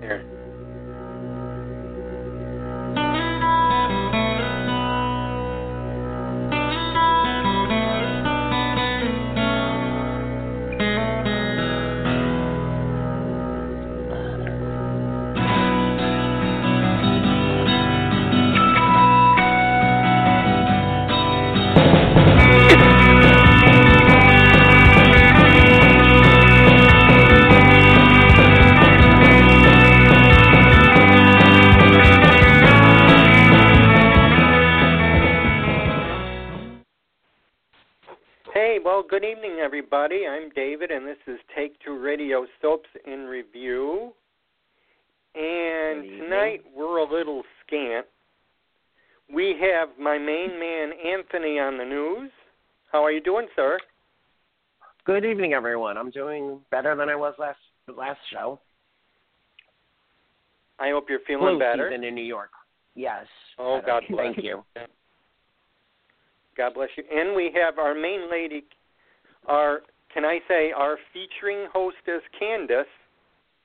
Here. Everybody. I'm David, and this is Take Two Radio Soaps in Review. And tonight we're a little scant. We have my main man Anthony on the news. How are you doing, sir? Good evening, everyone. I'm doing better than I was last last show. I hope you're feeling Flu better. season in New York. Yes. Oh, better. God bless. Thank you. God bless you. And we have our main lady, our can I say our featuring hostess Candice,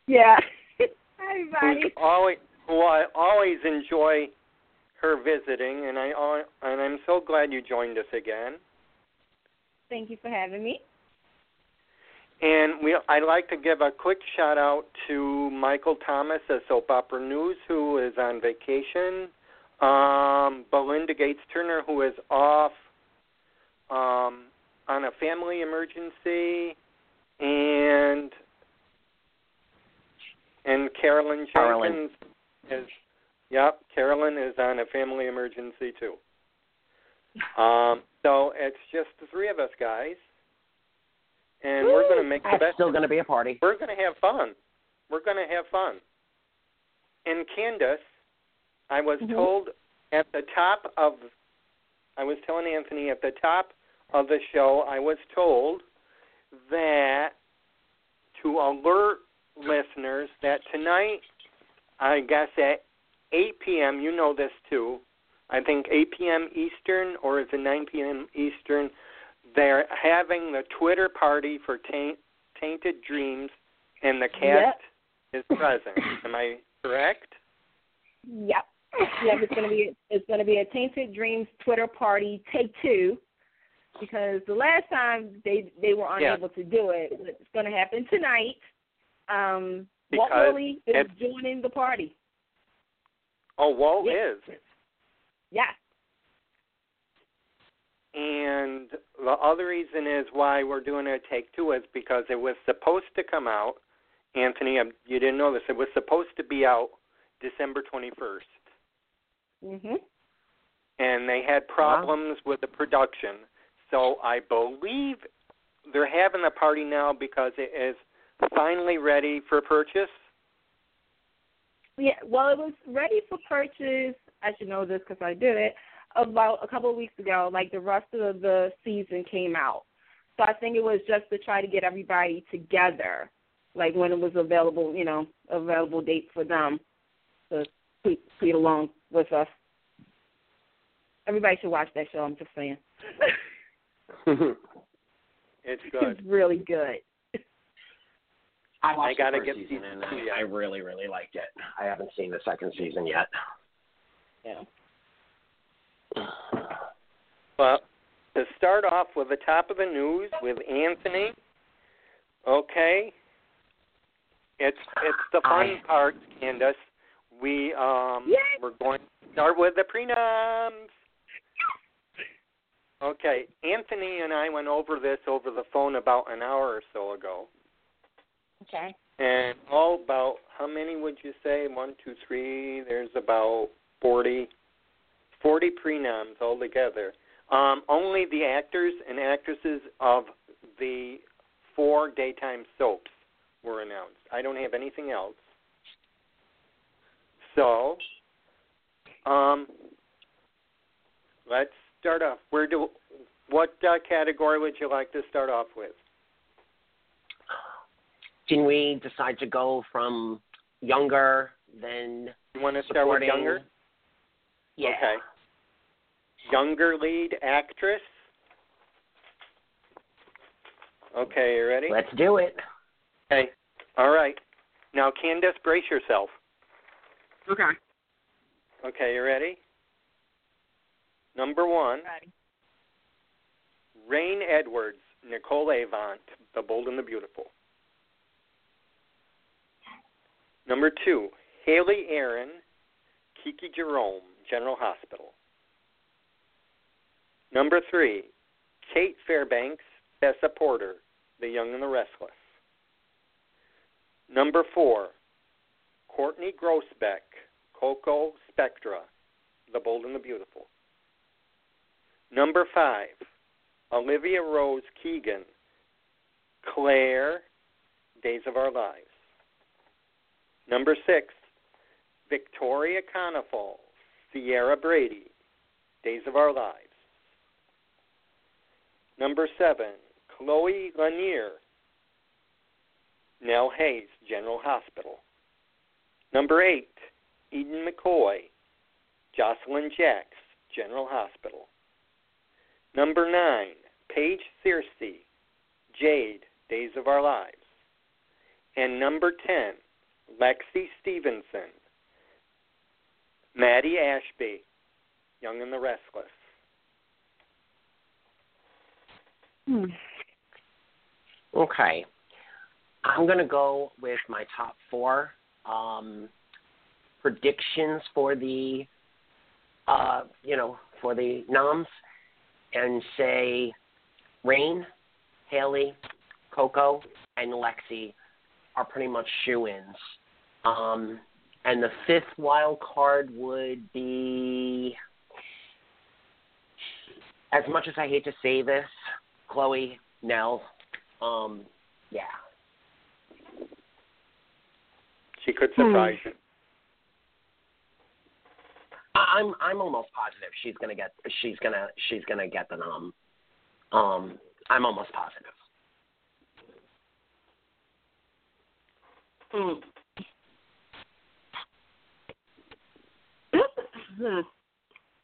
Yeah. Hi, always who I always enjoy her visiting, and I and I'm so glad you joined us again. Thank you for having me. And we I'd like to give a quick shout out to Michael Thomas of Soap Opera News, who is on vacation. Um, Belynda Gates Turner, who is off um, on a family emergency, and and Carolyn Carolyn. Jenkins is yep, Carolyn is on a family emergency too. Um, so it's just the three of us guys, and we're going to make the That's best. still going to be a party. We're going to have fun. We're going to have fun. And Candice, I was Mhm. told at the top of, I was telling Anthony at the top of the show, I was told that to alert listeners that tonight, I guess at 8 p.m., you know this too, I think 8 p.m. Eastern or is it 9 p.m. Eastern, they're having the Twitter party for Taint, Tainted Dreams, and the cast is present. Am I correct? Yep. Yep. It's gonna be it's gonna be a Tainted Dreams Twitter party take two, because the last time they they were Yeah. unable to do it. It's gonna happen tonight. Um, Walt Because Willie is it's- joining the party. Oh, Walt Yeah. is. Yeah. And the other reason is why we're doing a take two is because it was supposed to come out. Anthony, um, you didn't know this. It was supposed to be out December 21st. Mhm. and they had problems with the production. So I believe they're having the party now because it is finally ready for purchase. Yeah, well, it was ready for purchase. I should know this because I did it about a couple of weeks ago. Like the rest of the season came out, so I think it was just to try to get everybody together, like when it was available, you know, available date for them to tweet, tweet along with us. Everybody should watch that show. I'm just saying, It's good. it's really good. I watched I gotta the get first season and two, I, I really, really liked it. I haven't seen the second season yet. Yeah. Well, to start off with the top of the news with Anthony. Okay. It's it's the fun I- part, Candice. We um Yay. we're going to start with the prenums. Okay, Anthony and I went over this over the phone about an hour or so ago. Okay. And all about how many would you say? One, two, three. There's about forty, forty prenoms altogether. Um, only the actors and actresses of the four daytime soaps were announced. I don't have anything else. So, um, let's start off. Where do what uh, category would you like to start off with? Can we decide to go from younger, then You want to start with younger? Yeah. Okay. Younger lead actress. Okay, you ready? Let's do it. Okay. All right. Now, Candice, brace yourself. Okay. Okay, you ready? Number one, Ready. Reign Edwards, Nicole Avant, The Bold and the Beautiful. Number two, Hayley Erin, Kiki Jerome, General Hospital. Number three, Cait Fairbanks, Tessa Porter, The Young and the Restless. Number four, Courtney Grosbeck, Coco Spectra, The Bold and the Beautiful. Number five, Olivia Rose Keegan, Claire, Days of Our Lives. Number six, Victoria Konefal, Ciara Brady, Days of Our Lives. Number seven, Chloe Lanier, Nelle Hayes, General Hospital. Number eight, Eden McCoy, Josslyn Jacks, General Hospital. Number nine, Paige Searcy, Jade, Days of Our Lives. And number 10, Lexie Stevenson, Mattie Ashby, Young and the Restless. Hmm. Okay. I'm going to go with my top four um, predictions for the, uh, you know, for the noms and say Reign, Haley, Coco, and Lexi are pretty much shoe ins. Um, and the fifth wild card would be, as much as I hate to say this, Chloe, Nelle. Um, yeah. She could surprise you. I- I'm I'm almost positive she's gonna get she's gonna she's gonna get the nom. Um, I'm almost positive. Hmm. This, hmm.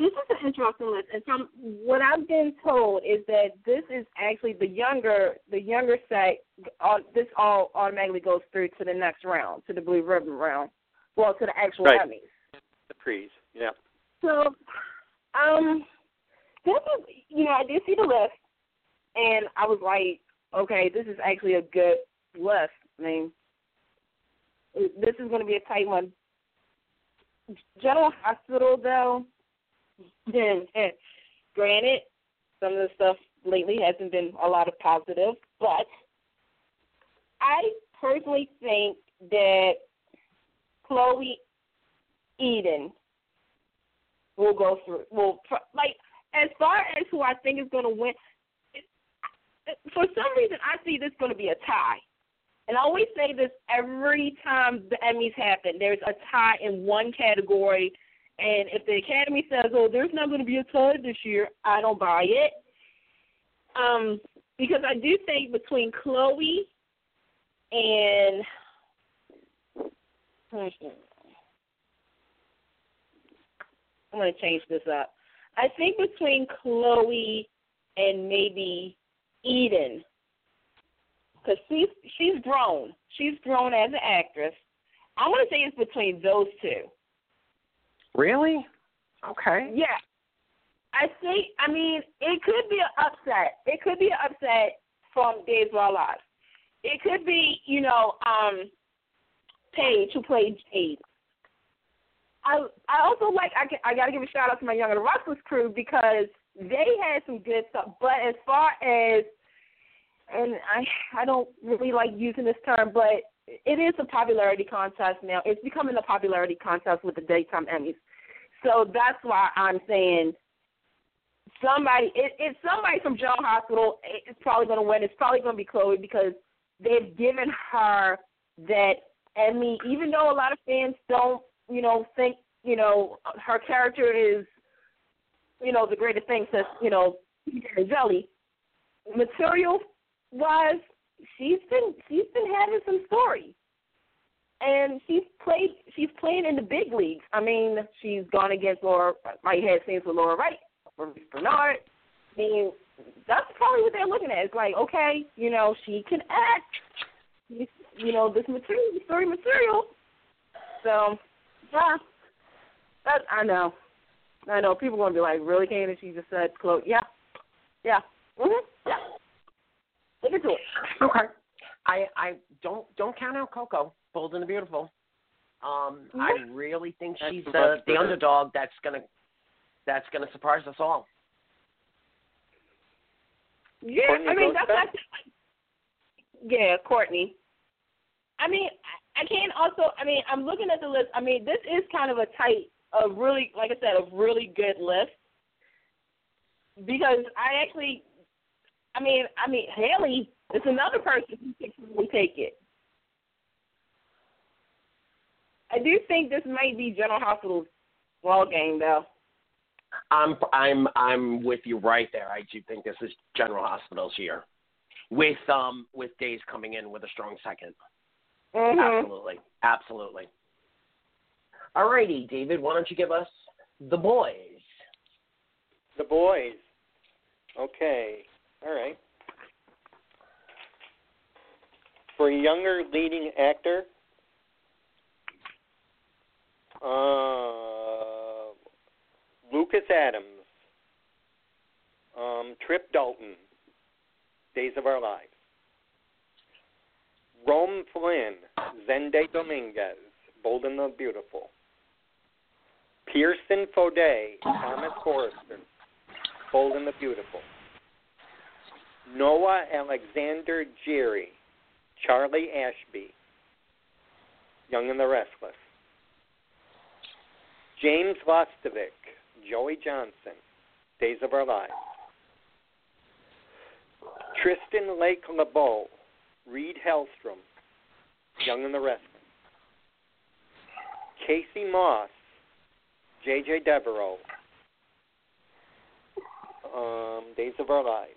is an interesting list, and from what I've been told is that this is actually the younger the younger set. All, this all automatically goes through to the next round, to the blue ribbon round, well, to the actual Right. Emmys. The Prees. Yeah. So, um, this is you know I did see the list, and I was like, okay, this is actually a good list. I mean, this is going to be a tight one. General Hospital, though, granted, some of the stuff lately hasn't been a lot of positive, but I personally think that Chloe Eden will go through. Will like as far as who I think is going to win. It, for some reason, I see this going to be a tie. And I always say this every time the Emmys happen. There's a tie in one category, and if the Academy says, "Oh, there's not going to be a tie this year," I don't buy it. Um, because I do think between Chloe and I'm going to change this up. I think between Chloe and maybe Eden, because she's she's grown. She's grown as an actress. I'm going to say it's between those two. Really? Okay. Yeah. I think, I mean, it could be an upset. It could be an upset from Days of Our Lives. It could be, you know, um, Paige, who played Jade. I I also like I I got to give a shout out to my Young and the Restless crew because they had some good stuff. But as far as and I I don't really like using this term, but it is a popularity contest now. It's becoming a popularity contest with the daytime Emmys. So that's why I'm saying somebody. It, it's somebody from General Hospital. It's probably going to win. It's probably going to be Chloe because they've given her that Emmy. Even though a lot of fans don't, you know, think you know her character is, you know, the greatest thing since you know Jelly. Material wise, she's been she's been having some story. And she's played she's playing in the big leagues. I mean, she's gone against Laura Wright had scenes with Laura Wright, Maurice Benard. I mean, that's probably what they're looking at. It's like, okay, you know, she can act. you know, this material, story material. So, yeah, that I know. I know people are gonna be like, really, Candice? She just said, "Chloe, yeah, yeah, mhm, yeah." Look into it. Okay. I I don't don't count out Coco, Bold and the Beautiful. Um, I really think That's she's the the best the for her. underdog that's gonna that's gonna surprise us all. Yeah, Courtney I mean goes that's. Yeah, Courtney. I mean, I can't also. I mean, I'm looking at the list. I mean, this is kind of a tight, a really, like I said, a really good list. Because I actually, I mean, I mean, Haley is another person who could really take it. I do think this might be General Hospital's ball game, though. I'm I'm I'm with you right there. I do think this is General Hospital's year, with um with Days coming in with a strong 2nd Mm-hmm. Absolutely, absolutely. All righty, David. Why don't you give us the boys? The boys. Okay. All right. For a younger leading actor, uh, Lucas Adams, um, Trip Dalton, Days of Our Lives. Rome Flynn, Zende Dominguez, Bold and the Beautiful. Pierson Fodé, Thomas Forrester, Bold and the Beautiful. Noah Alexander Gerry, Charlie Ashby, Young and the Restless. James Lastovic, Joey Johnson, Days of Our Lives. Tristan Lake Leabu, Reed Hellstrom, Young and the Restless. Casey Moss, J.J. Devereaux, um, Days of Our Lives.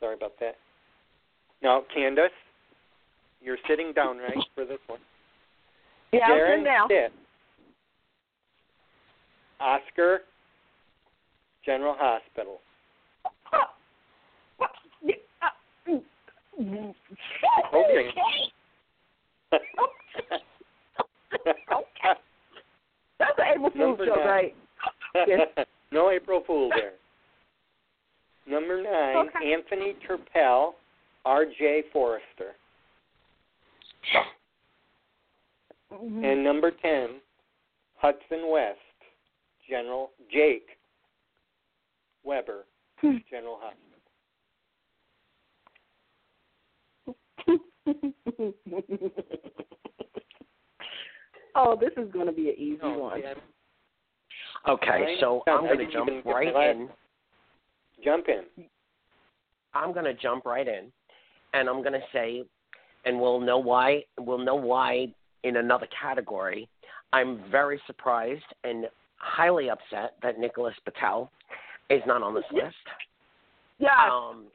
Sorry about that. Now, Candice, you're sitting down, right, for this one? Yeah, I'm Garren down. Stitt, Oscar, General Hospital. Okay. okay. That's an April Fool's joke, right? Yes. no April Fool there. Number nine, Okay. Anthony Turpel, R.J. Forrester. Mm-hmm. And number 10, Hudson West, General Jake Webber, General Hospital. oh, this is going to be an easy No, one. Okay, so I I'm going to jump right the in. Jump in. I'm going to jump right in, and I'm going to say, and we'll know why. We'll know why in another category. I'm very surprised and highly upset that Nicholas Patel is not on this list. Yeah. Um,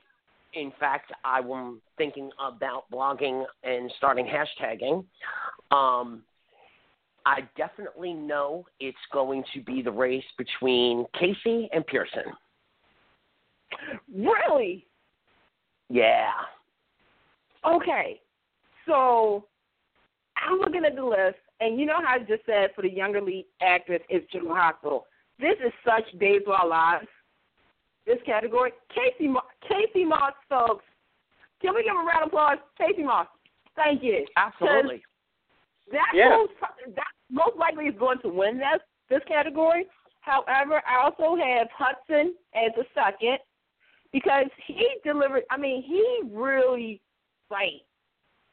in fact, I am thinking about blogging and starting hashtagging. Um, I definitely know it's going to be the race between Casey and Pierson. really? Yeah. Okay. So I'm looking at the list, and you know how I just said for the younger lead actress is General Hospital. This is such Days of Our Lives. This category, Casey Mo- Casey Moss, folks. Can we give a round of applause, Casey Moss? Thank you. Absolutely. That Yeah. most, that most likely is going to win this this category. However, I also have Hudson as a second because he delivered. I mean, he really like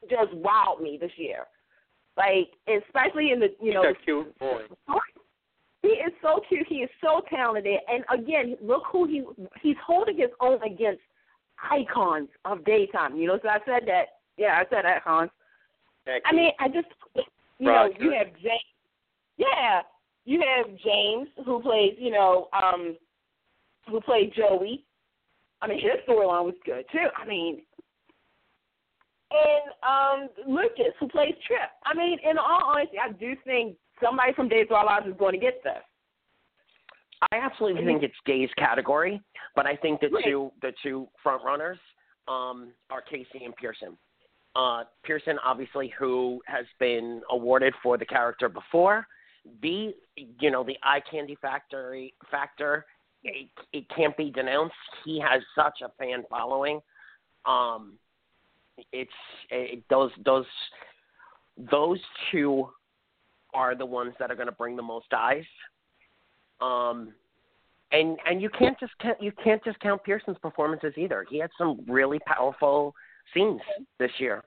just wowed me this year. Like especially in the you know He's a cute boy. He is so cute. He is so talented. And again, look who he he's holding his own against icons of daytime. You know, so I said that. Yeah, I said that icons. I mean, I just you know, you have James. Yeah, you have James who plays, you know, um, who played Joey. I mean, his storyline was good too. I mean, and um, Lucas who plays Trip. I mean, in all honesty, I do think somebody from Days of Our Lives is going to get this. I absolutely think it's Day's category, but I think the Right. two the two front runners um, are Casey and Pierson. Uh, Pierson, obviously, who has been awarded for the character before. B, you know, the eye candy factory factor, it, it can't be denounced. He has such a fan following. Um, it's it, those those those two are the ones that are going to bring the most eyes. Um, and and you can't just you can't just count Pierson's performances either. He had some really powerful scenes this year.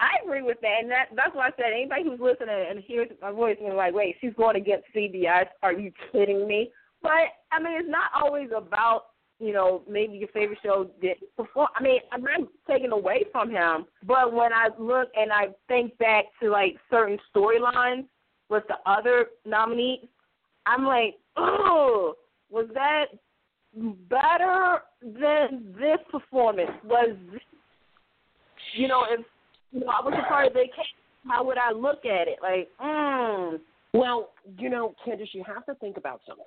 I agree with that, and that that's why I said anybody who's listening and hears my voice and like, wait, she's going against CBS. Are you kidding me? But I mean, it's not always about you know maybe your favorite show did perform. I mean, I'm not taking away from him, but when I look and I think back to like certain storylines with the other nominees, I'm like, oh, was that better than this performance? Was you know if you know, I was a part of the case. How would I look at it? Like, mm. Well, you know, Candice, you have to think about something,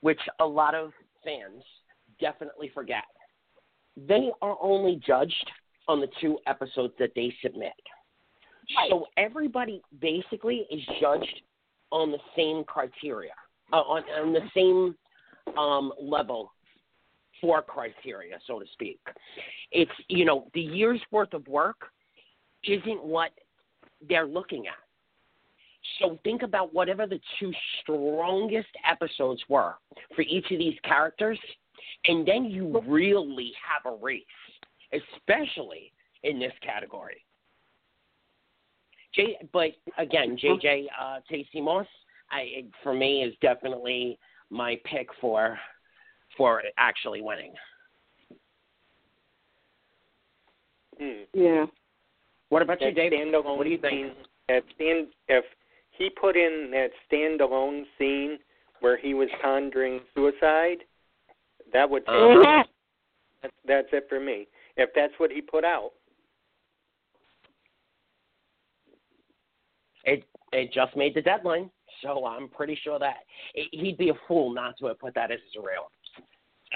which a lot of fans definitely forget. They are only judged on the two episodes that they submit. Right. So everybody basically is judged on the same criteria, uh, on, on the same um, level for criteria, so to speak. It's, you know, the year's worth of work isn't what they're looking at. So think about whatever the two strongest episodes were for each of these characters, and then you really have a race, especially in this category. J, but again, JJ uh, Casey Moss, I, for me, is definitely my pick for for actually winning. Hmm. Yeah. What about that you, Dave? Standalone what do you think? Scene, that stand, if he put in that standalone scene where he was pondering suicide, that would take. Uh-huh. That's, that's it for me. If that's what he put out. It it just made the deadline, so I'm pretty sure that it, he'd be a fool not to have put that as a real.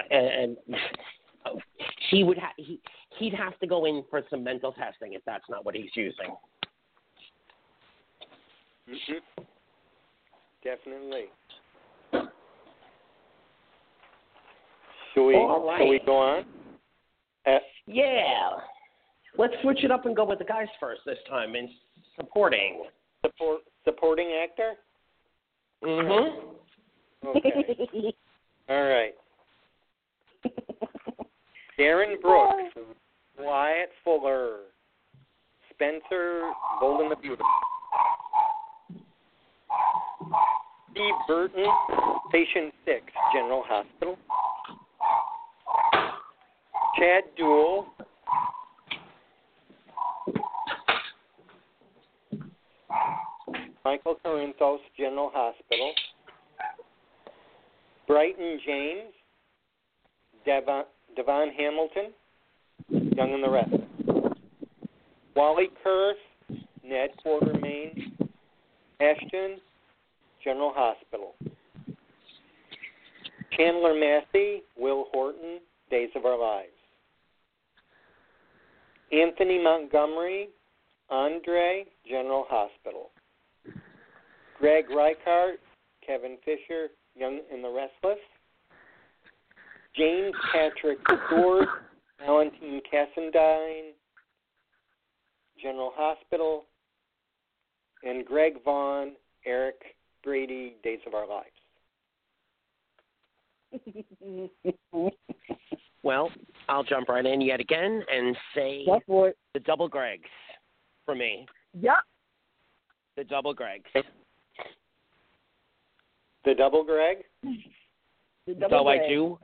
And, and he would ha- he he'd have to go in for some mental testing if that's not what he's using. Mm-hmm. Definitely. Should we All right. should we go on? Uh, Yeah. Let's switch it up and go with the guys first this time in supporting. support supporting actor. Mhm. Okay. All right. Darin Brooks, Wyatt Fuller, Spencer Golden the Beautiful, Steve Burton, Patient Six, General Hospital, Chad Duell, Michael Corinthos, General Hospital, Bryton James, Devon, Devon Hamilton, Young and the Rest. Wally Kurth, Ned Quartermaine, Ashton, General Hospital. Chandler Massey, Will Horton, Days of Our Lives. Anthony Montgomery, Andre, General Hospital. Greg Rikaart, Kevin Fisher, Young and the Restless. James Patrick Stewart, Valentine Cassadine, General Hospital, and Greg Vaughn, Eric Brady, Days of Our Lives. Well, I'll jump right in yet again and say Go the double Gregs for me. Yep. The double Gregs. The double Greg? The double Though I do,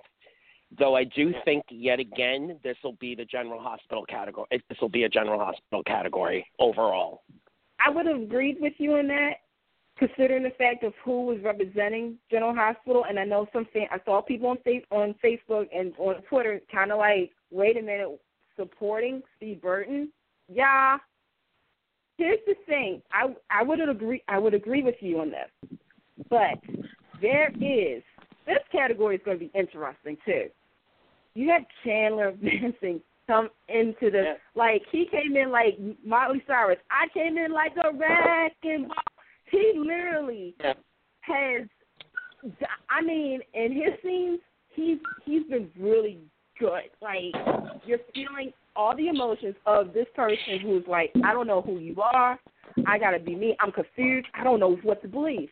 though I do think yet again this will be the general hospital category. This will be a general hospital category overall. I would have agreed with you on that, considering the fact of who was representing General Hospital. And I know some fan, I saw people on face on Facebook and on Twitter kind of like, wait a minute, supporting Steve Burton. Yeah. Here's the thing. I I would agree. I would agree with you on this, but there is this category is going to be interesting too. You have Chandler advancing come into the Yeah. like he came in like Miley Cyrus. I came in like a wrecking ball. He literally Yeah. has. I mean, in his scenes, he's he's been really good. Like you're feeling all the emotions of this person who's like, I don't know who you are. I gotta be me. I'm confused. I don't know what to believe.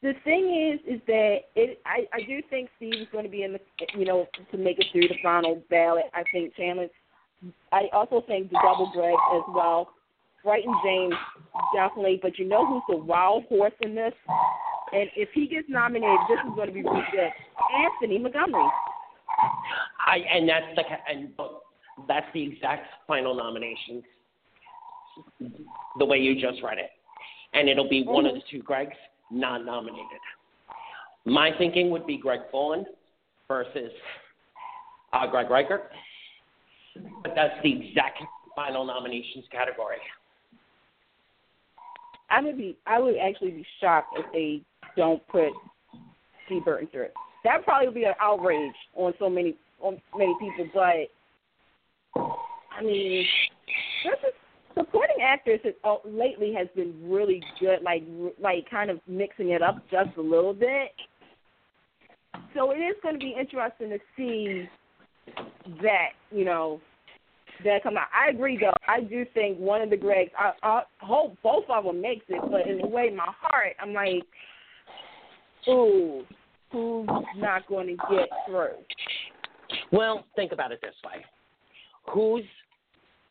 The thing is, is that it. I I do think Steve is going to be in the, you know, to make it through the final ballot. I think Chandler. I also think the double Greg as well. Bryton James definitely, but you know who's the wild horse in this? And if he gets nominated, this is going to be really good. Anthony Montgomery. I and that's the and that's the exact final nominations, the way you just read it, and it'll be one of the two Gregs not nominated. My thinking would be Greg Vaughn versus uh, Greg Rikaart, but that's the exact final nominations category. I would be. I would actually be shocked if they don't put Steve Burton through it. That probably would be an outrage on so many on many people. But I mean, this is supporting actors has, uh, lately has been really good. Like like kind of mixing it up just a little bit. So it is going to be interesting to see that you know that come out. I agree though. I do think one of the Gregs. I, I hope both of them makes it, but in a way, my heart, I'm like, ooh, who's not going to get through? Well, think about it this way: who's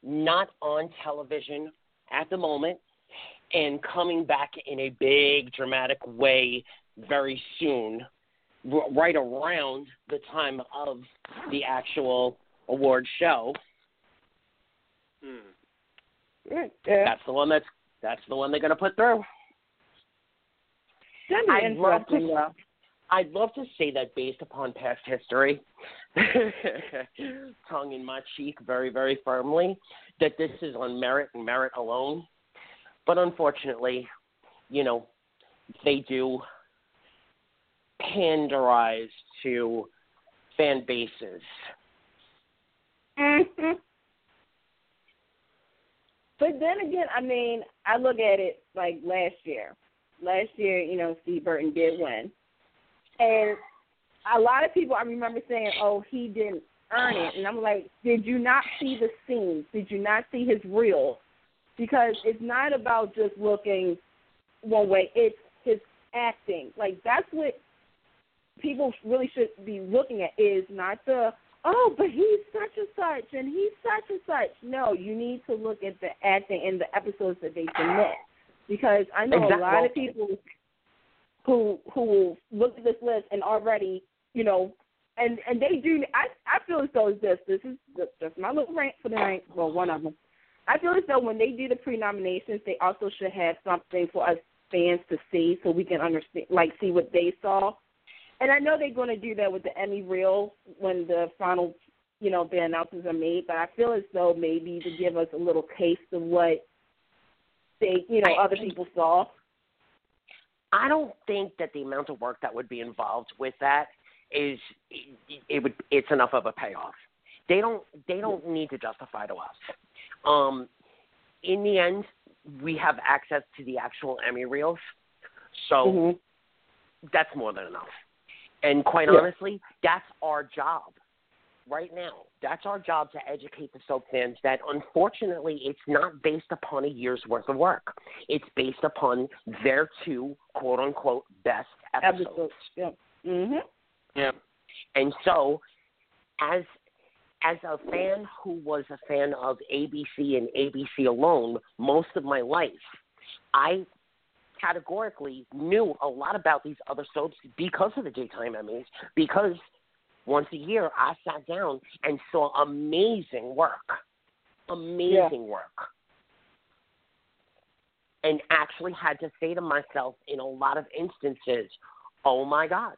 not on television at the moment and coming back in a big dramatic way very soon, right around the time of the actual award show. Hmm. Yeah. That's the one that's that's the one they're going to put through. I'd love to-. I'd love to say that based upon past history, tongue in my cheek very, very firmly, that this is on merit and merit alone. But unfortunately, you know, they do panderize to fan bases. hmm But then again, I mean, I look at it like last year. Last year, you know, Steve Burton did win. And a lot of people I remember saying, Oh, he didn't earn it and I'm like, Did you not see the scenes? Did you not see his reel? Because it's not about just looking one way, it's his acting. Like that's what people really should be looking at is not the oh, but he's such and such and he's such and such. No, you need to look at the acting in the episodes that they submit. Because I know a lot of people who who will look at this list and already, you know, and and they do. I I feel as though this. This is just just my little rant for the night. Well, one of them. I feel as though when they do the pre-nominations, they also should have something for us fans to see, so we can understand, like, see what they saw. And I know they're going to do that with the Emmy reel when the final, you know, the announcements are made. But I feel as though maybe to give us a little taste of what they, you know, I- other people saw. I don't think that the amount of work that would be involved with that is it, it would it's enough of a payoff. They don't they don't need to justify to us. Um, in the end, we have access to the actual Emmy reels, so Mhm. that's more than enough. And quite Yeah. honestly, that's our job right now. That's our job to educate the soap fans that unfortunately it's not based upon a year's worth of work. It's based upon their two quote unquote best episodes. Episodes. Yeah. Mhm. Yeah. And so as as a fan who was a fan of ABC and ABC alone most of my life, I categorically knew a lot about these other soaps because of the daytime Emmys, because once a year I sat down and saw amazing work. Amazing work. And actually had to say to myself in a lot of instances, oh my God,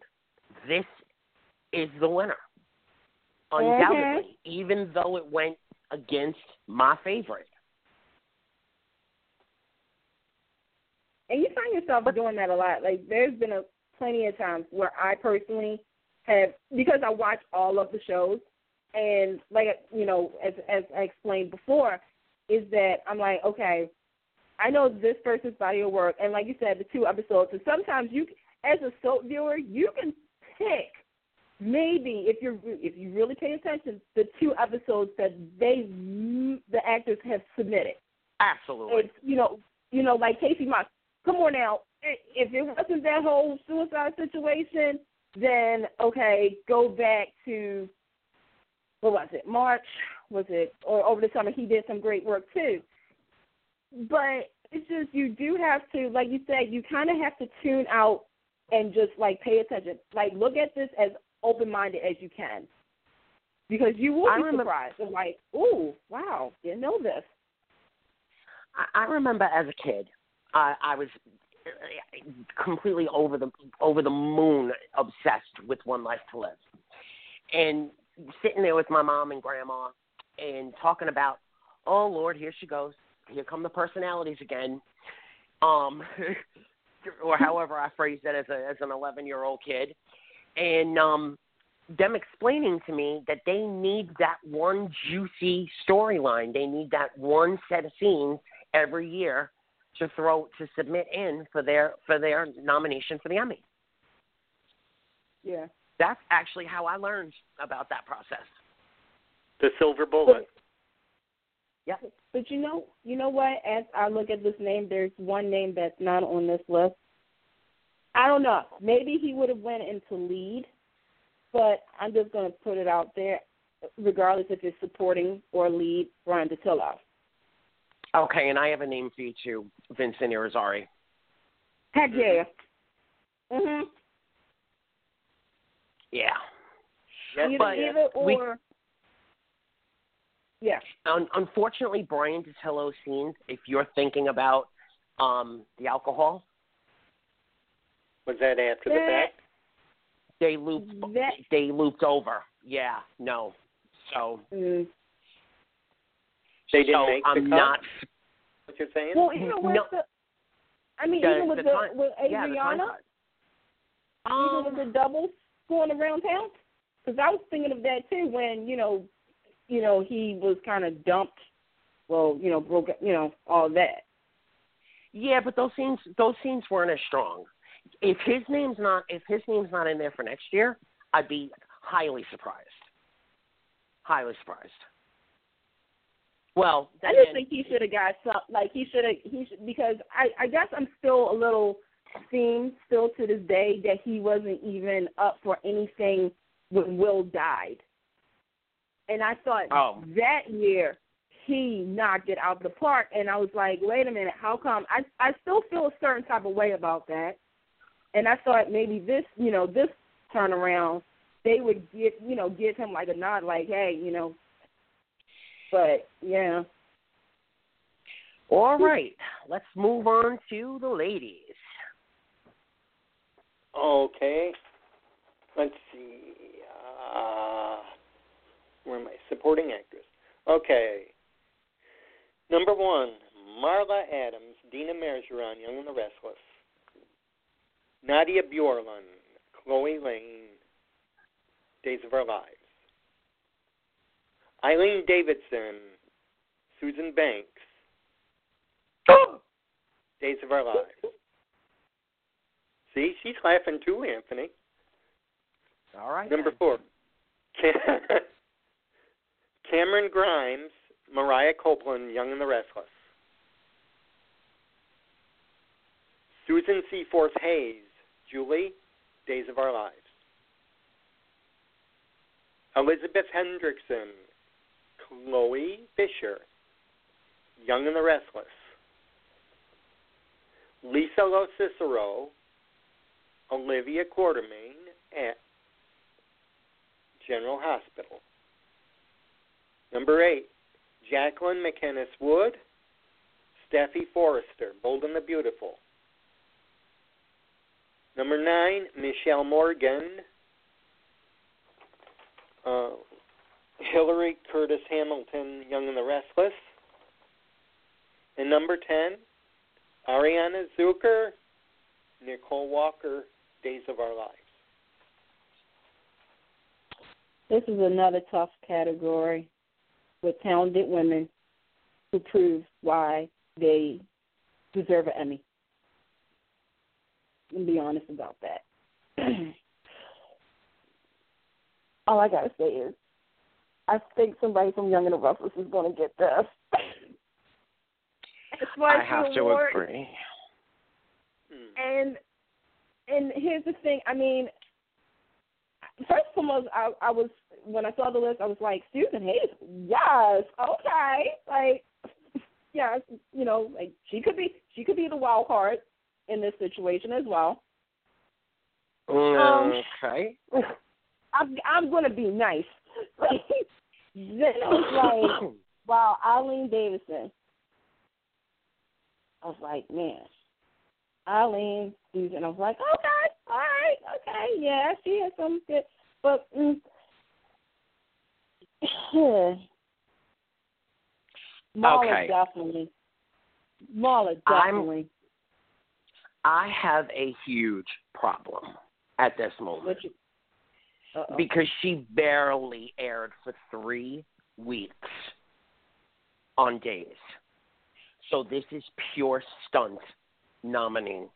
this is the winner. Mm-hmm. Undoubtedly, even though it went against my favorite. And you find yourself doing that a lot. Like there's been a plenty of times where I personally have because I watch all of the shows. and like you know, as as I explained before, is that I'm like, okay, I know this person's body of work, and like you said, the two episodes. And sometimes you, as a soap viewer, you can pick maybe if you're if you really pay attention, the two episodes that they the actors have submitted. Absolutely. It's you know you know like Casey Moss. Come on now, if it wasn't that whole suicide situation, then okay, go back to what was it? March was it? Or over the summer he did some great work too. But it's just you do have to, like you said, you kind of have to tune out and just like pay attention. Like look at this as open minded as you can, because you will be surprised and like, ooh, wow, didn't know this. I, I remember as a kid, I, I was completely over the over the moon obsessed with One Life to Live, and sitting there with my mom and grandma and talking about, oh Lord, here she goes, here come the personalities again, um, or however I phrased that as a as an 11 year old kid, and um, them explaining to me that they need that one juicy storyline, they need that one set of scenes every year to throw to submit in for their for their nomination for the Emmy. Yeah. That's actually how I learned about that process. The silver bullet. Yeah. But you know, you know what? As I look at this name, there's one name that's not on this list. I don't know. Maybe he would have went into lead, but I'm just going to put it out there, regardless if it's supporting or lead. Brian Dattilo. Okay, and I have a name for you too, Vincent Irizarry. Heck yeah. Mhm. Yeah. Yes, either, but either or. we- yeah. Un- unfortunately, Brian Dattilo scenes, if you're thinking about um, the alcohol, Was that after the fact? they looped That- they looped over. Yeah, no. So Mm. They didn't so make the I'm cut? not What you're saying? Well, you know what? No. The, I mean, The- even with the the, time- with yeah, the time Adriana, even with the Um, doubles going around town, because I was thinking of that too when you know, you know, he was kind of dumped. Well, you know, broke, you know, all that. Yeah, but those scenes those scenes weren't as strong. If his name's not if his name's not in there for next year, I'd be highly surprised. Highly surprised. Well, I just think he should have got some. Like he should have. He should because I I guess I'm still a little steamed still to this day that he wasn't even up for anything when Will died. And I thought Oh. that year he knocked it out of the park, and I was like, wait a minute, how come? I I still feel a certain type of way about that, and I thought maybe this you know this turnaround they would give you know give him like a nod, like hey you know. But yeah. all right. Let's move on to the ladies. Okay. Let's see. Uh, where am I? Supporting actress. Okay. Number one, Marla Adams, Dina Mergeron, Young and the Restless. Nadia Bjorlin, Chloe Lane, Days of Our Lives. Eileen Davidson, Susan Banks, oh! Days of Our Lives. See, she's laughing too, Anthony. All right. Number then. four, Camryn Grimes, Mariah Copeland, Young and the Restless. Susan Seaforth Hayes, Julie, Days of Our Lives. Elizabeth Hendrickson, Chloe Fisher, Young and the Restless. Lisa Lo Cicero, Olivia Quartermaine at General Hospital. Number eight, Jacqueline MacInnes Wood, Steffy Forrester, Bold and the Beautiful. Number nine, Michelle Morgan, uh, Hilary Curtis Hamilton, Young and the Restless. And number ten, Arianne Zucker, Nicole Walker, Days of Our Lives. This is another tough category with talented women who prove why they deserve an Emmy. And be honest about that. All I gotta say is, I think somebody from Young and the Restless is gonna get this. I have to award. agree. And and here's the thing. I mean, first and foremost, I, I was when I saw the list, I was like, Susan Hayes, yes, okay, like, yes, you know, like she could be she could be the wild card in this situation as well. Um, Okay. I'm I'm gonna be nice. I was like, wow, Eileen Davidson. I was like, man, Eileen Susan. I was like, okay, all right, okay, yeah, she has some good, but mm, Marla Okay. definitely, Marla I'm- definitely. I have a huge problem at this moment What you, uh-oh. because she barely aired for three weeks on days. So this is pure stunt nominee.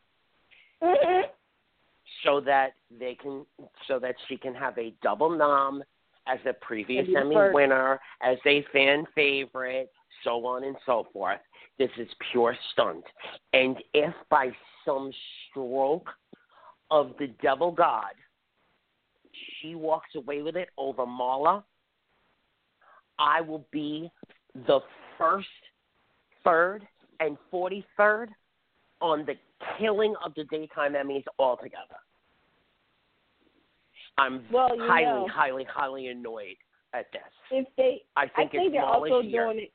Mhm. so that they can so that she can have a double nom as a previous Emmy first. winner, as a fan favorite, so on and so forth. This is pure stunt. And if by some stroke of the devil god she walks away with it over Marla, I will be the first, third, and forty third on the killing of the daytime Emmys altogether. I'm Well, highly, know. highly, highly annoyed at this. If they I I think, think it's they're also year. doing it.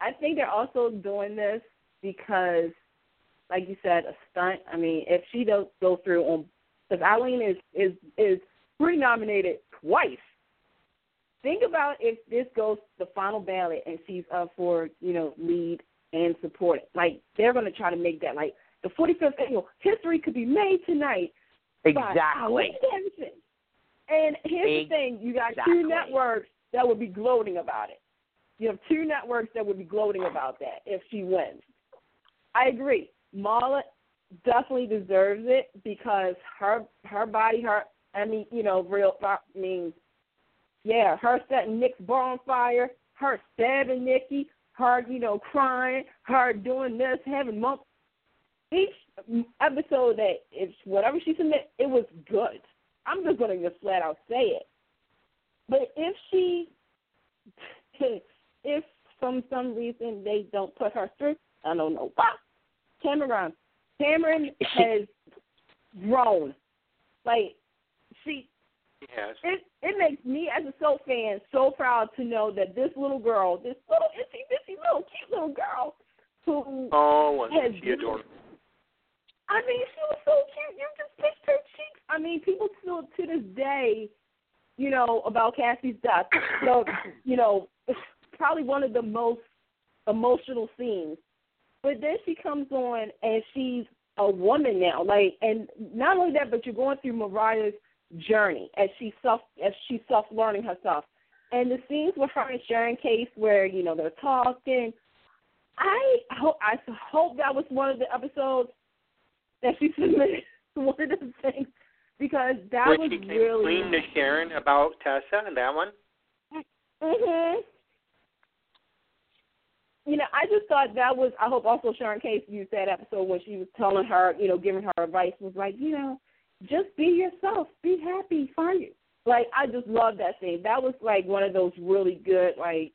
I think they're also doing this because, like you said, a stunt. I mean, if she does go through on, because Eileen is is is pre-nominated twice. Think about if this goes to the final ballot and she's up for you know lead and support. Like they're going to try to make that like the 45th annual history could be made tonight Exactly. And here's the thing: you got two networks that would be gloating about it. You have two networks that would be gloating about that if she wins. I agree. Marla definitely deserves it because her her body, her I mean, you know, real I mean, yeah, her setting Nick's bar on fire, her stabbing Nikki, her you know crying, her doing this, having mump. Each episode that it's whatever she submit, it was good. I'm just gonna just flat out say it. But if she, if from some reason they don't put her through, I don't know why. Camryn, Camryn has grown. Like she, Yes. it it makes me as a soap fan so proud to know that this little girl, this little itsy bitsy little cute little girl, who Oh, has she adorable? I mean, she was so cute. You just picked her cheeks. I mean, people still to this day, you know, about Cassie's death. So, you know, it's probably one of the most emotional scenes. But then she comes on and she's a woman now. Like, and not only that, but you're going through Mariah's journey as she self as she's self learning herself. And the scenes with her and Sharon Case where you know they're talking. I hope I hope that was one of the episodes that she submitted one of the things because that was she really clean to Sharon about Tessa and that one? Mm Mhm. You know, I just thought that was. I hope also Sharon Case used that episode when she was telling her, you know, giving her advice was like, you know, just be yourself, be happy, find you. Like I just love that scene. That was like one of those really good, like,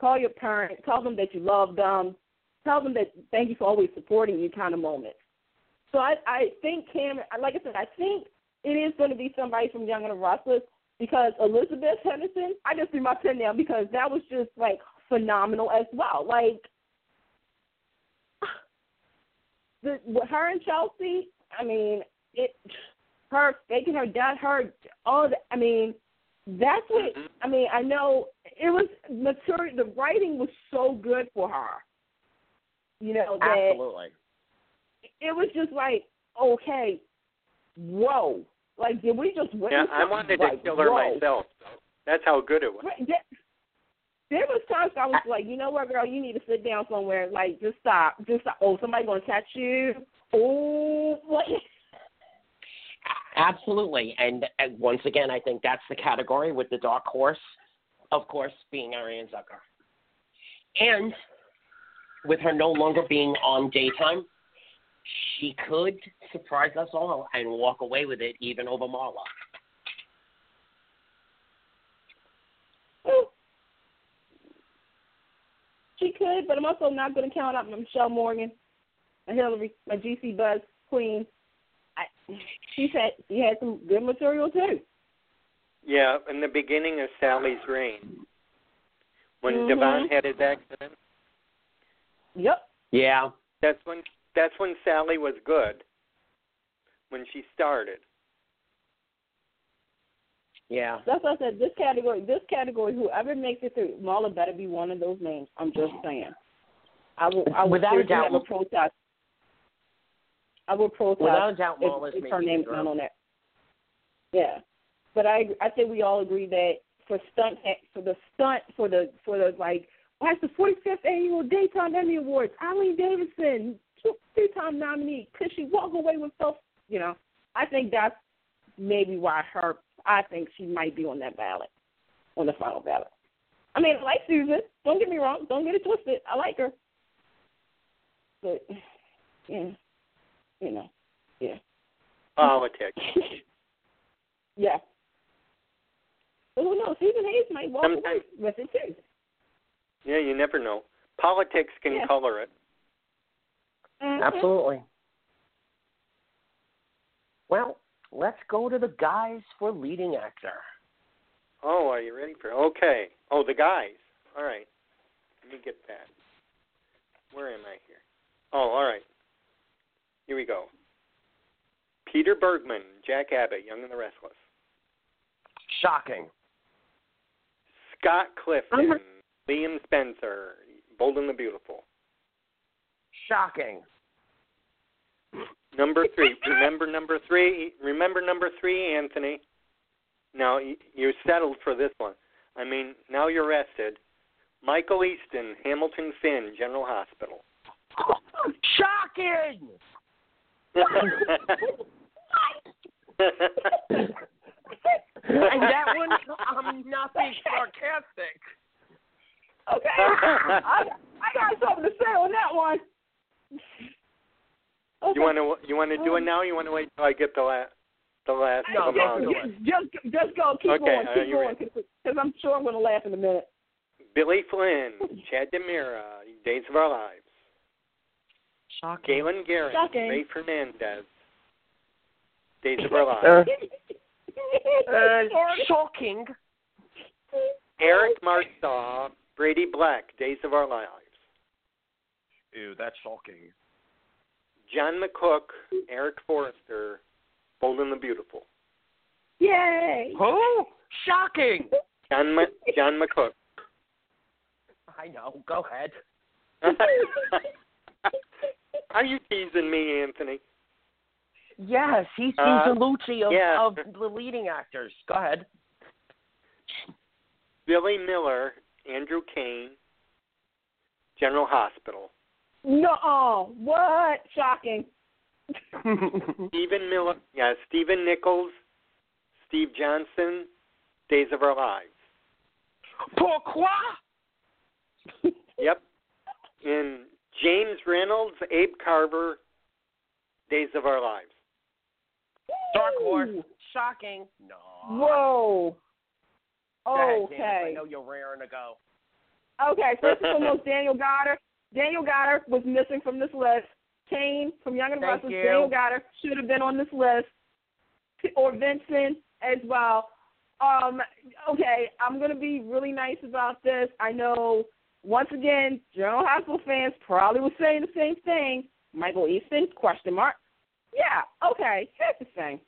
call your parent, tell them that you love them, tell them that thank you for always supporting you kind of moments. So I I think Cam, like I said, I think it is going to be somebody from Young and the Restless because Elizabeth Hendrickson, I just threw my pen down because that was just like phenomenal as well. Like the her and Chelsea, I mean, it her faking her dad, her all the I mean, that's what Mhm. I mean, I know it was mature the writing was so good for her. You know, that Absolutely. it was just like, okay, whoa. Like, did we just witness? Yeah, I wanted to kill her whoa. myself. That's how good it was. There was times I was like, you know what, girl, you need to sit down somewhere. Like, just stop. Just stop. Oh, somebody gonna catch you. Oh, what? Absolutely. And uh, once again, I think that's the category with the dark horse, of course, being Arianne Zucker. And with her no longer being on daytime, she could surprise us all and walk away with it even over Marla. Oh. She could, but I'm also not going to count out Mishael Morgan, and Hilary, my GC Buzz queen. I, she's had she had some good material too. Yeah, in the beginning of Sally's reign, when Mhm. Devon had his accident, Yep. Yeah. that's when that's when Sally was good. When she started. Yeah. That's what I said. This category, this category, whoever makes it through, Marla better be one of those names. I'm just saying. I will. I will Without a doubt. have a protest. I will protest Without a doubt, if, if her name's not on that. Yeah, but I I think we all agree that for stunt for the stunt for the for the like oh, why the 45th annual Daytime Emmy Awards, Eileen Davidson, two three-time nominee, could she walk away with self? You know, I think that's maybe why her. I think she might be on that ballot, on the final ballot. I mean, I like Susan. Don't get me wrong. Don't get it twisted. I like her, but yeah, you know, yeah. Politics. yeah. But who knows? Stephen Hayes might walk away Sometimes- with it too. Yeah, you never know. Politics can Yeah. color it. Mhm. Absolutely. Well, let's go to the guys for leading actor. Oh, are you ready for? Okay. Oh, the guys. All right. Let me get that. Where am I here? Oh, all right. Here we go. Peter Bergman, Jack Abbott, Young and the Restless. Shocking. Scott Clifton, Uh-huh. Liam Spencer, Bold and the Beautiful. Shocking. Number three. remember number three. Remember number three, Anthony. Now you're settled for this one. I mean, now you're rested. Michael Easton, Hamilton Finn, General Hospital. Shocking. And that one, I'm not being sarcastic. Okay. I, I got something to say on that one. Okay. you want to you want to do it now? Or you want to wait till I get the last the last No, of them go out of the do way? just, just, just go. Keep Okay, going. are Keep you going. ready? Because I'm sure I'm going to laugh in a minute. Billy Flynn, Chad DiMera, Days of Our Lives. Shocking. Galen Gering, Shocking. Rafe Hernandez, Days of Our Lives. Uh, uh, shocking. Eric Martsolf, Brady Black, Days of Our Lives. Ew, that's shocking. John McCook, Eric Forrester, Bold and the Beautiful. Yay! Who? Shocking. John Ma- John McCook. I know. Go ahead. Are you teasing me, Anthony? Yes, he's Uh, Lucci of, yeah. of the leading actors. Go ahead. Billy Miller, Andrew Cain, General Hospital. No, what? Shocking. Stephen Miller, yeah, Stephen Nichols, Steve Johnson, Days of Our Lives. Pourquoi? Yep. And James Reynolds, Abe Carver, Days of Our Lives. Dark Horse. Shocking. No. Whoa. Go ahead, Candice. I know you're raring to go. Okay. First and foremost, Daniel Goddard. Daniel Goddard was missing from this list. Cane from Young and the Restless. you. Daniel Goddard should have been on this list, or Vincent as well. Um, okay, I'm gonna be really nice about this. I know once again, General Hospital fans probably were saying the same thing. Michael Easton? Question mark. Yeah. Okay. Here's the thing.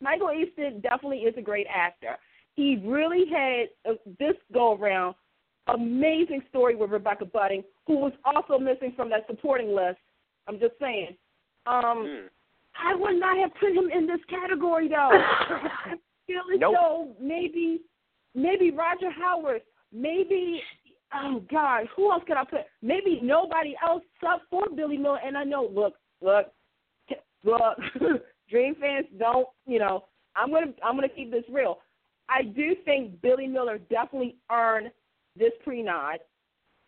Michael Easton definitely is a great actor. He really had uh, this go around amazing story with Rebecca Budig, who was also missing from that supporting list. I'm just saying. Um, Hmm. I would not have put him in this category though. I feel as Nope. though maybe maybe Roger Howarth, maybe oh God, who else could I put? Maybe nobody else sub for Billy Miller. And I know, look, look, look, Dream fans don't, you know, I'm gonna I'm gonna keep this real. I do think Billy Miller definitely earned this pre nod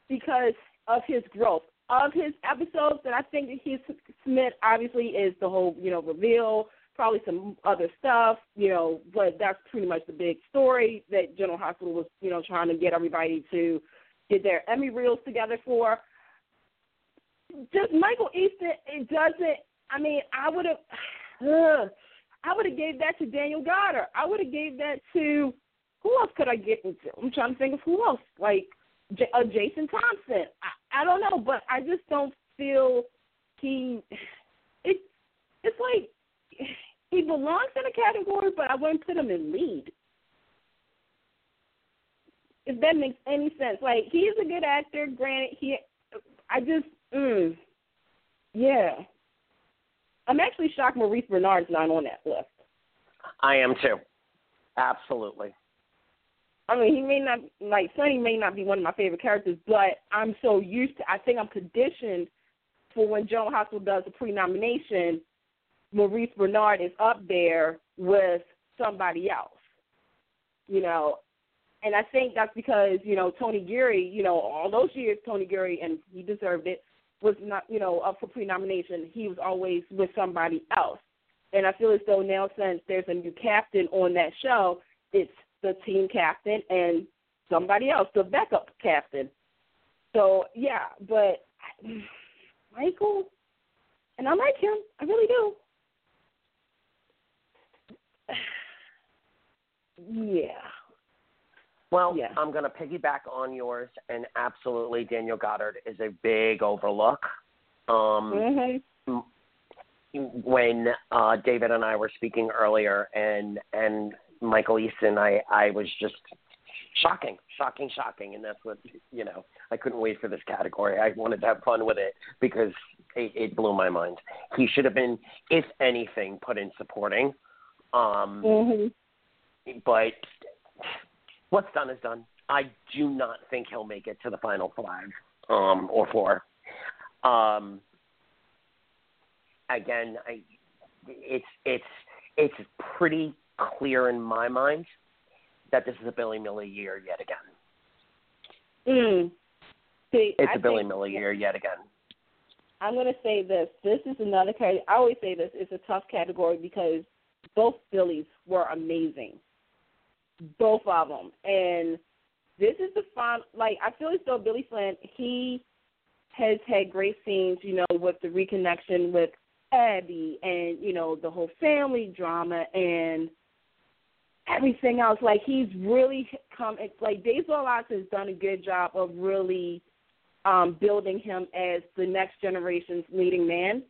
because of his growth. Of his episodes that I think that he's Smith obviously is the whole, you know, reveal, probably some other stuff, you know, but that's pretty much the big story that General Hospital was, you know, trying to get everybody to get their Emmy reels together for. Just Michael Easton, it doesn't I mean, I would have I would have gave that to Daniel Goddard. I would have gave that to who else could I get into? I'm trying to think of who else. Like J- uh, Jason Thompson. I, I don't know, but I just don't feel he. It it's like he belongs in a category, but I wouldn't put him in lead. If that makes any sense, like he's a good actor. Granted, he. I just. Mm, yeah. I'm actually shocked Maurice Benard's not on that list. I am too. Absolutely. I mean, he may not like Sonny may not be one of my favorite characters, but I'm so used to. I think I'm conditioned for when General Hospital does a pre-nomination, Maurice Benard is up there with somebody else. You know, and I think that's because you know Tony Geary, you know, all those years Tony Geary, and he deserved it, was not you know up for pre-nomination. He was always with somebody else, and I feel as though now since there's a new captain on that show, it's the team captain and somebody else, the backup captain. So yeah, but Michael, and I like him, I really do. yeah. Well, Yeah. I'm going to piggyback on yours, and absolutely, Daniel Goddard is a big overlook. Um, Mhm. when uh, David and I were speaking earlier, and and Michael Easton, I I was just shocking, shocking, shocking, and that's what you know. I couldn't wait for this category. I wanted to have fun with it because it, it blew my mind. He should have been, if anything, put in supporting. Um, Mhm. but what's done is done. I do not think he'll make it to the final five um, or four. Um, again, I, it's it's it's pretty clear in my mind that this is a Billy Miller year yet again. Mm. See, It's I a Billy think- Miller year yet again. I'm going to say this. This is another category. I always say this. It's a tough category because both Billies were amazing. Both of them. And this is the fun. Like, I feel as though Billy Flynn, he has had great scenes, you know, with the reconnection with Abby and, you know, the whole family drama and everything else. Like, he's really come, it's like Days of has done a good job of really um, building him as the next generation's leading man,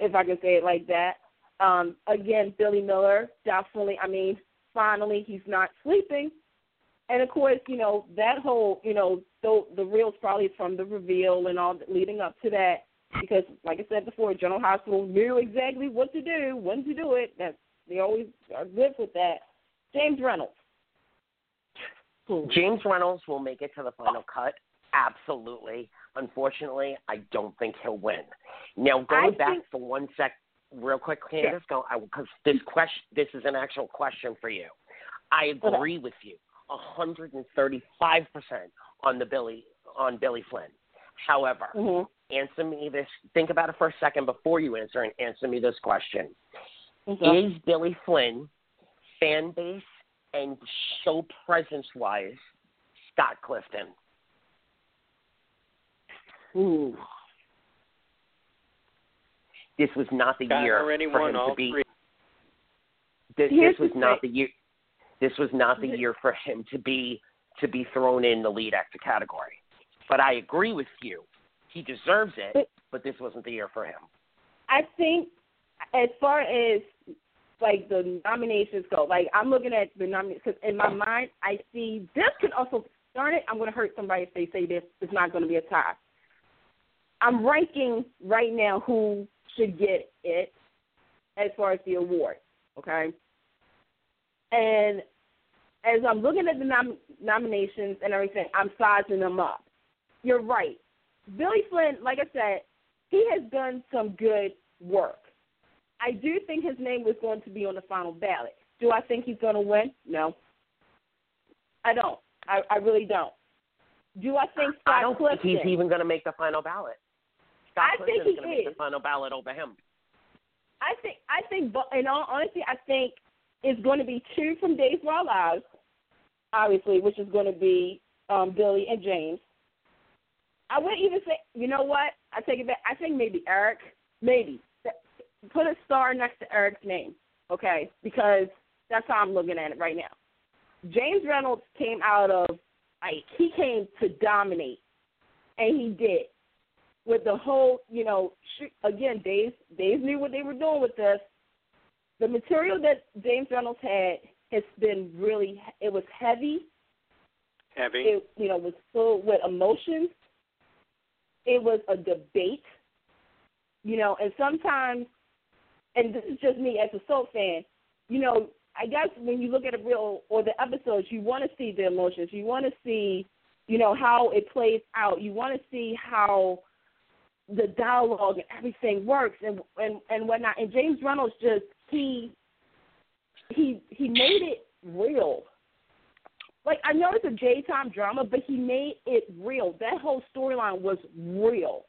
if I can say it like that. Um, again, Billy Miller, definitely. I mean, finally, he's not sleeping. And of course, you know that whole, you know, the the reels probably from the reveal and all leading up to that, because like I said before, General Hospital knew exactly what to do, when to do it. That they always are good with that. James Reynolds. Hmm. James Reynolds will make it to the final cut. Absolutely. Unfortunately, I don't think he'll win. Now, going I back think- for one sec, real quick, Candice, go because this question, this is an actual question for you. I agree with you, hundred and thirty-five percent on the Billy on Billy Flynn. However, Mhm. answer me this. Think about it for a second before you answer, and answer me this question: Okay. Is Billy Flynn fan base and show presence wise Scott Clifton? Ooh. This was not the Scott year already for him all to be. three. This, this was the not the year. This was not the year for him to be to be thrown in the lead actor category. But I agree with you. He deserves it, But- but this wasn't the year for him. I think as far as like the nominations go, like I'm looking at the nominations because in my mind I see this could also darn it. I'm going to hurt somebody if they say this. It's not going to be a tie. I'm ranking right now who should get it, as far as the award. Okay, and as I'm looking at the nom- nominations and everything, I'm sizing them up. You're right. Billy Flynn, like I said, he has done some good work. I do think his name was going to be on the final ballot. Do I think he's going to win? No. I don't. I, I really don't. Do I think Scott I don't Clifton? think he's even going to make the final ballot. Scott I he going to make is. the final ballot over him. I think I think but in all honesty, I think it's going to be two from Days of Our Lives, obviously, which is going to be um, Billy and James. I wouldn't even say, you know what? I take it back. I think maybe Eric, maybe put a star next to Eric's name, okay? Because that's how I'm looking at it right now. James Reynolds came out of like he came to dominate, and he did with the whole, you know, sh- again, Dave, Dave knew what they were doing with this. The material that James Reynolds had has been really, it was heavy. Heavy. It, you know, was filled with emotions. It was a debate, you know, and sometimes, and this is just me as a soap fan, you know, I guess when you look at a real or the episodes, you want to see the emotions. You want to see, you know, how it plays out. You want to see how the dialogue and everything works and and and whatnot. And James Reynolds just he he he made it real. Like I know it's a J time drama, but he made it real. That whole storyline was real,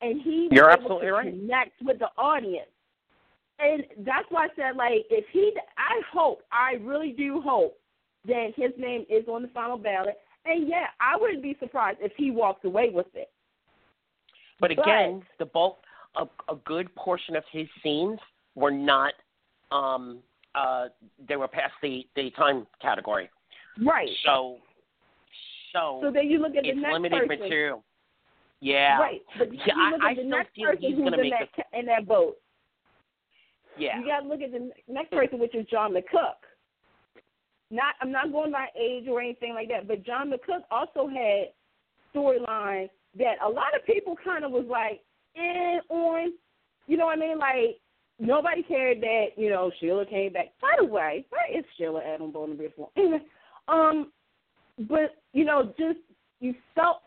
and he You're absolutely right. connect with the audience. And that's why I said, like, if he, I hope, I really do hope that his name is on the final ballot. And yeah, I wouldn't be surprised if he walks away with it. But But- again, the bulk, a, a good portion of his scenes were not. Um, uh, they were past the the time category. Right. So, so, So then you look at the it's next limited person. material. Yeah. Right. But you Yeah, I- look I at the still next feel person he's who's in that ca- in that boat. Yeah. You got to look at the next person, which is John McCook. Not, I'm not going by age or anything like that, but John McCook also had storylines that a lot of people kind of was like, eh, on. You know what I mean? Like nobody cared that you know Sheila came back. By the way, where is Sheila Adam Bowden before? Anyway, um, but you know, just you felt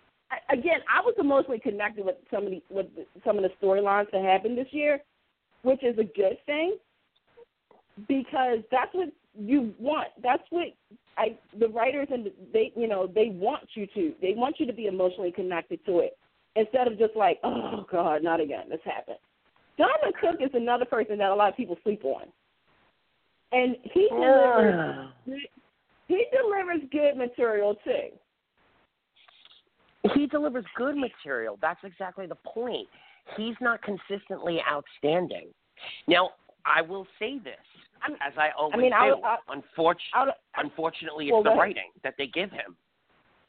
again. I was emotionally connected with some of the with some of the storylines that happened this year, which is a good thing because that's what you want. That's what I the writers and they you know they want you to they want you to be emotionally connected to it instead of just like oh god not again this happened. John Cook is another person that a lot of people sleep on, and he ah. delivers he delivers good material too. he delivers good material. That's exactly the point. He's not consistently outstanding. Now, I will say this, I'm- as I always mean, I- do. I- Unfortunately, Out of, unfortunately, it's Well, the go writing that they give him,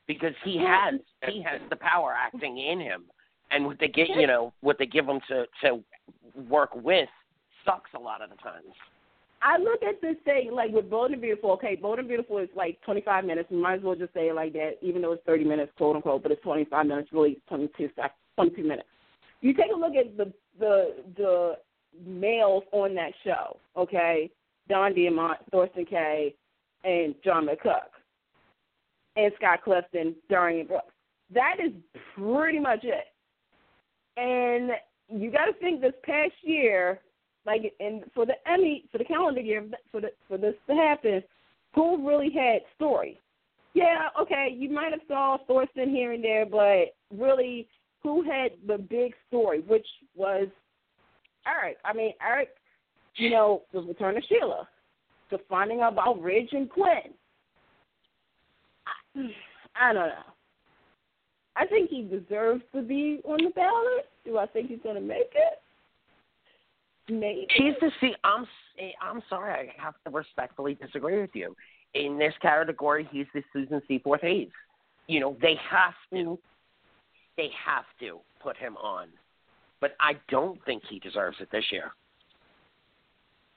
because he has he has the power acting in him, and what they get, you know, what they give him to to work with sucks a lot of the times. I look at this thing like with Bold and Beautiful. Okay, Bold and Beautiful is like 25 minutes. We might as well just say it like that, even though it's 30 minutes, quote unquote, but it's 25 minutes. Really, 22 sec, 22 minutes. You take a look at the the the males on that show. Okay, Don Diamont, Thorsten Kaye, and John McCook, and Scott Clifton, Darin Brooks. That is pretty much it. And you got to think this past year like and for the Emmy for the calendar year for the for this to happen, who really had story? Yeah, okay, you might have saw Thorsten here and there, but really, who had the big story, which was Eric. I mean, Eric, you know, the return of Sheila, the finding out about Ridge and Quinn. I, I don't know. I think he deserves to be on the ballot. Do I think he's going to make it? Maybe. He's the see. I'm s- eh, I'm sorry. I have to respectfully disagree with you. In this category, he's the Susan Seaforth Hayes. You know, they have to, they have to put him on, but I don't think he deserves it this year.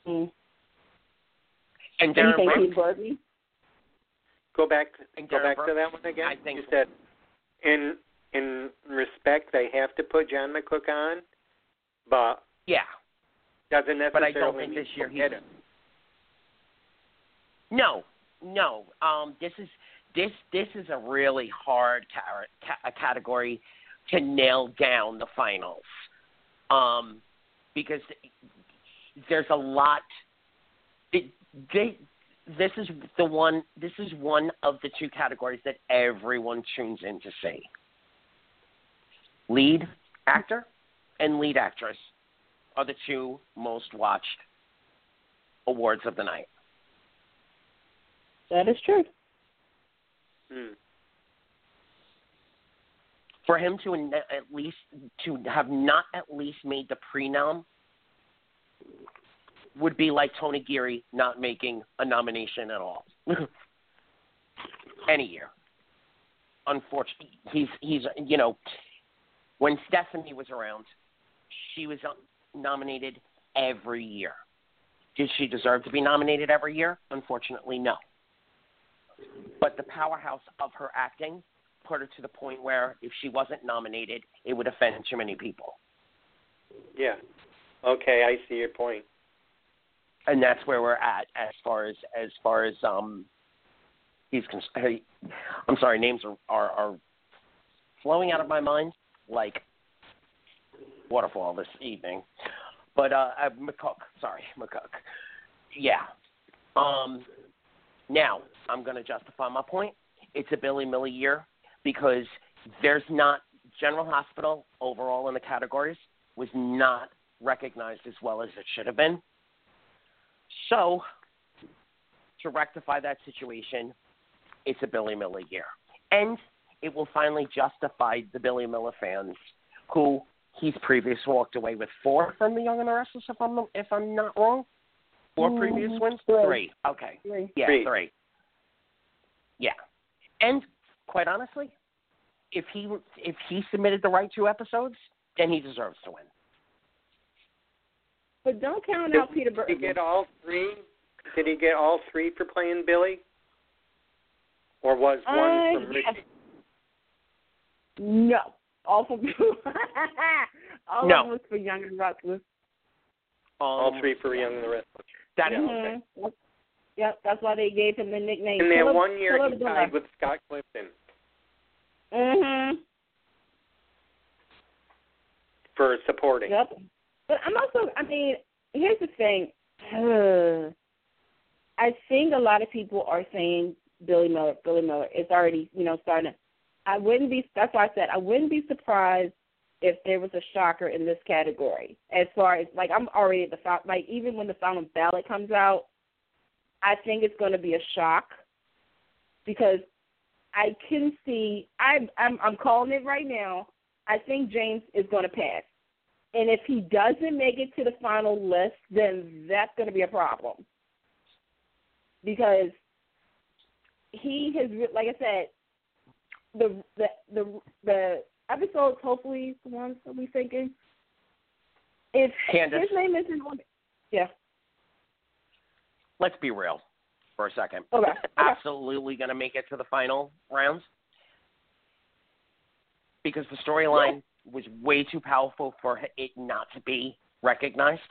Mm. And Do you Darin think Brooks, he's? Go back. And Go Darin back to that one again. I think you said in in respect they have to put John McCook on, but yeah, doesn't necessarily but I don't think this year forget he's. No, no. Um, this is this this is a really hard ca- ca- category to nail down the finals, um, because there's a lot. It, they, this is the one. This is one of the two categories that everyone tunes in to see. Lead actor and lead actress are the two most watched awards of the night. That is true. Hmm. For him to at least to have not at least made the prenom would be like Tony Geary not making a nomination at all. Any year. Unfortunately, he's he's you know when Stephanie was around, she was uh, nominated every year. Did she deserve to be nominated every year? Unfortunately, no. But the powerhouse of her acting put her to the point where if she wasn't nominated, it would offend too many people. Yeah. Okay, I see your point. And that's where we're at as far as as far as um he's cons- I'm sorry, names are, are are flowing out of my mind like waterfall this evening. But uh, uh McCook, sorry, McCook. Yeah. Um now, I'm going to justify my point. It's a Billy Miller year because there's not General Hospital overall in the categories was not recognized as well as it should have been. So, to rectify that situation, it's a Billy Miller year. And it will finally justify the Billy Miller fans who he's previously walked away with four from the Young and the Restless, if I'm if I'm not wrong. 4 previous Mhm. wins, Three. three. Okay, Three. yeah, Three. three. Yeah, and quite honestly, if he if he submitted the right two episodes, then he deserves to win. But don't count Did out Peter Bergman. Did he get all three? Did he get all three for playing Billy? Or was one Uh, from yes. Richie? No. All from all No. of them was for Young and Restless. All Um, three for Young and the Rest. That Yeah, is okay. Yep, that's why they gave him the nickname. And that Philip- one year, Philip he Diller. tied with Scott Clifton Mhm. for supporting. Yep. But I'm also, I mean, here's the thing. I think a lot of people are saying Billy Miller, Billy Miller. It's already, you know, starting. I wouldn't be. That's why I said I wouldn't be surprised if there was a shocker in this category. As far as like, I'm already at the. Like, even when the final ballot comes out, I think it's going to be a shock because I can see. I'm I'm I'm calling it right now. I think James is going to pass. And if he doesn't make it to the final list, then that's going to be a problem. Because he has, like I said, the the the the episodes hopefully the ones that we thinking. If Candice. his name isn't on, yeah, let's be real for a second. Okay. Absolutely going to make it to the final rounds because the storyline was way too powerful for it not to be recognized.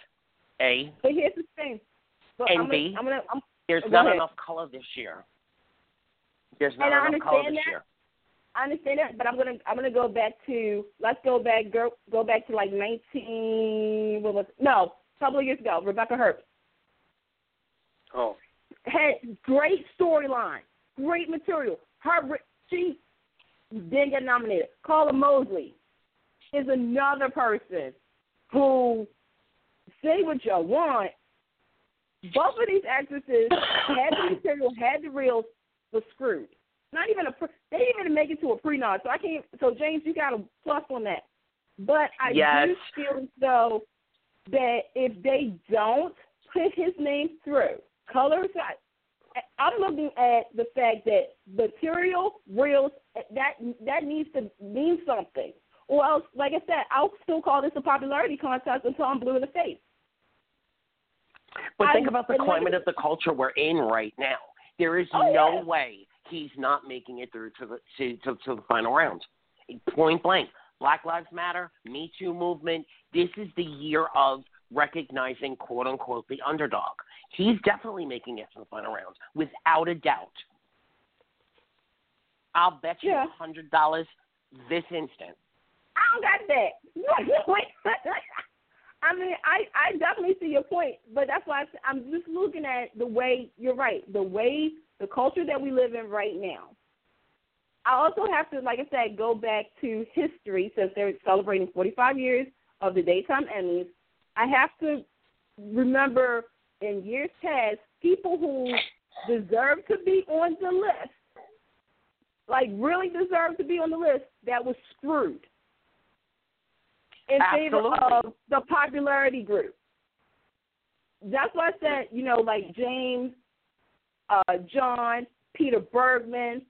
A, but here's the thing. But And I'm B? gonna, I'm gonna, I'm, there's Go not ahead. enough color this year. There's not And I enough color understand this that. year. I understand that, but I'm gonna I'm gonna go back to let's go back go go back to like 19 what was no a couple of years ago Rebecca Herbst Oh, had great storyline, great material. Her she didn't get nominated. Karla Mosley is another person who say what you want. Both of these actresses had the material, had the reels, was screwed. Not even a pre- they didn't even make it to a pre-nod. So I can't. So James, you got a plus on that. But I Yes. do feel as though that if they don't put his name through, colors. I, I'm looking at the fact that material, reels, that that needs to mean something. Or else, like I said, I'll still call this a popularity contest until I'm blue in the face. But I- think about the climate of the culture we're in right now. There is Oh, no yeah. way he's not making it through to the to, to, to the final round. Point blank. Black Lives Matter, Me Too movement. This is the year of recognizing quote unquote the underdog. He's definitely making it to the final rounds without a doubt. I'll bet you a Yeah. hundred dollars this instant. I don't got that. I mean, I I definitely see your point, but that's why I, I'm just looking at the way you're right, the way the culture that we live in right now. I also have to, like I said, go back to history since they're celebrating 45 years of the daytime Emmys. I have to remember in years past people who deserve to be on the list, like really deserve to be on the list, that was screwed in favor of the popularity group. That's why I said, you know, like James, uh, John, Peter Bergman.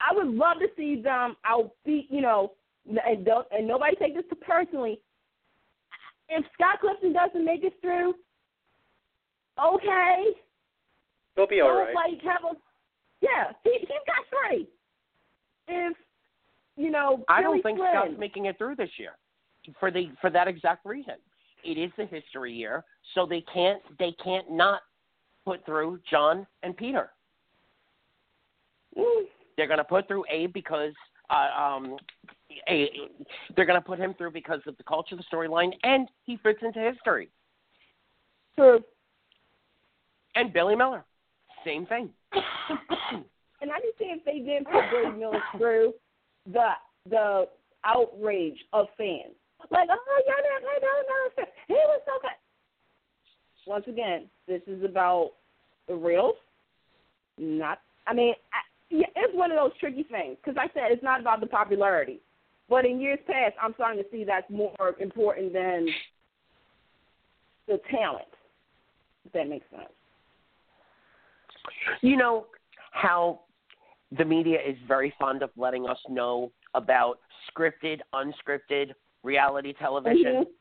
I would love to see them outbeat, you know, and don't and nobody take this personally. If Scott Clifton doesn't make it through, okay, He'll be all don't right. like have a yeah, he he's got three. If you know, I Billy don't think Flynn, Scott's making it through this year for the for that exact reason. It is the history year, so they can't they can't not put through John and Peter. Mm, They're going to put through Abe because uh, um, a, they're going to put him through because of the culture, the storyline, and he fits into history. true. And Billy Miller, same thing. And I just think if they didn't put Billy Miller through the the outrage of fans, like, oh, you're not no, no, he was so good. Once again, this is about the real, not. I mean, I, yeah, it's one of those tricky things because I said it's not about the popularity, but in years past, I'm starting to see that's more important than the talent. If that makes sense. You know how the media is very fond of letting us know about scripted, unscripted reality television. Mhm.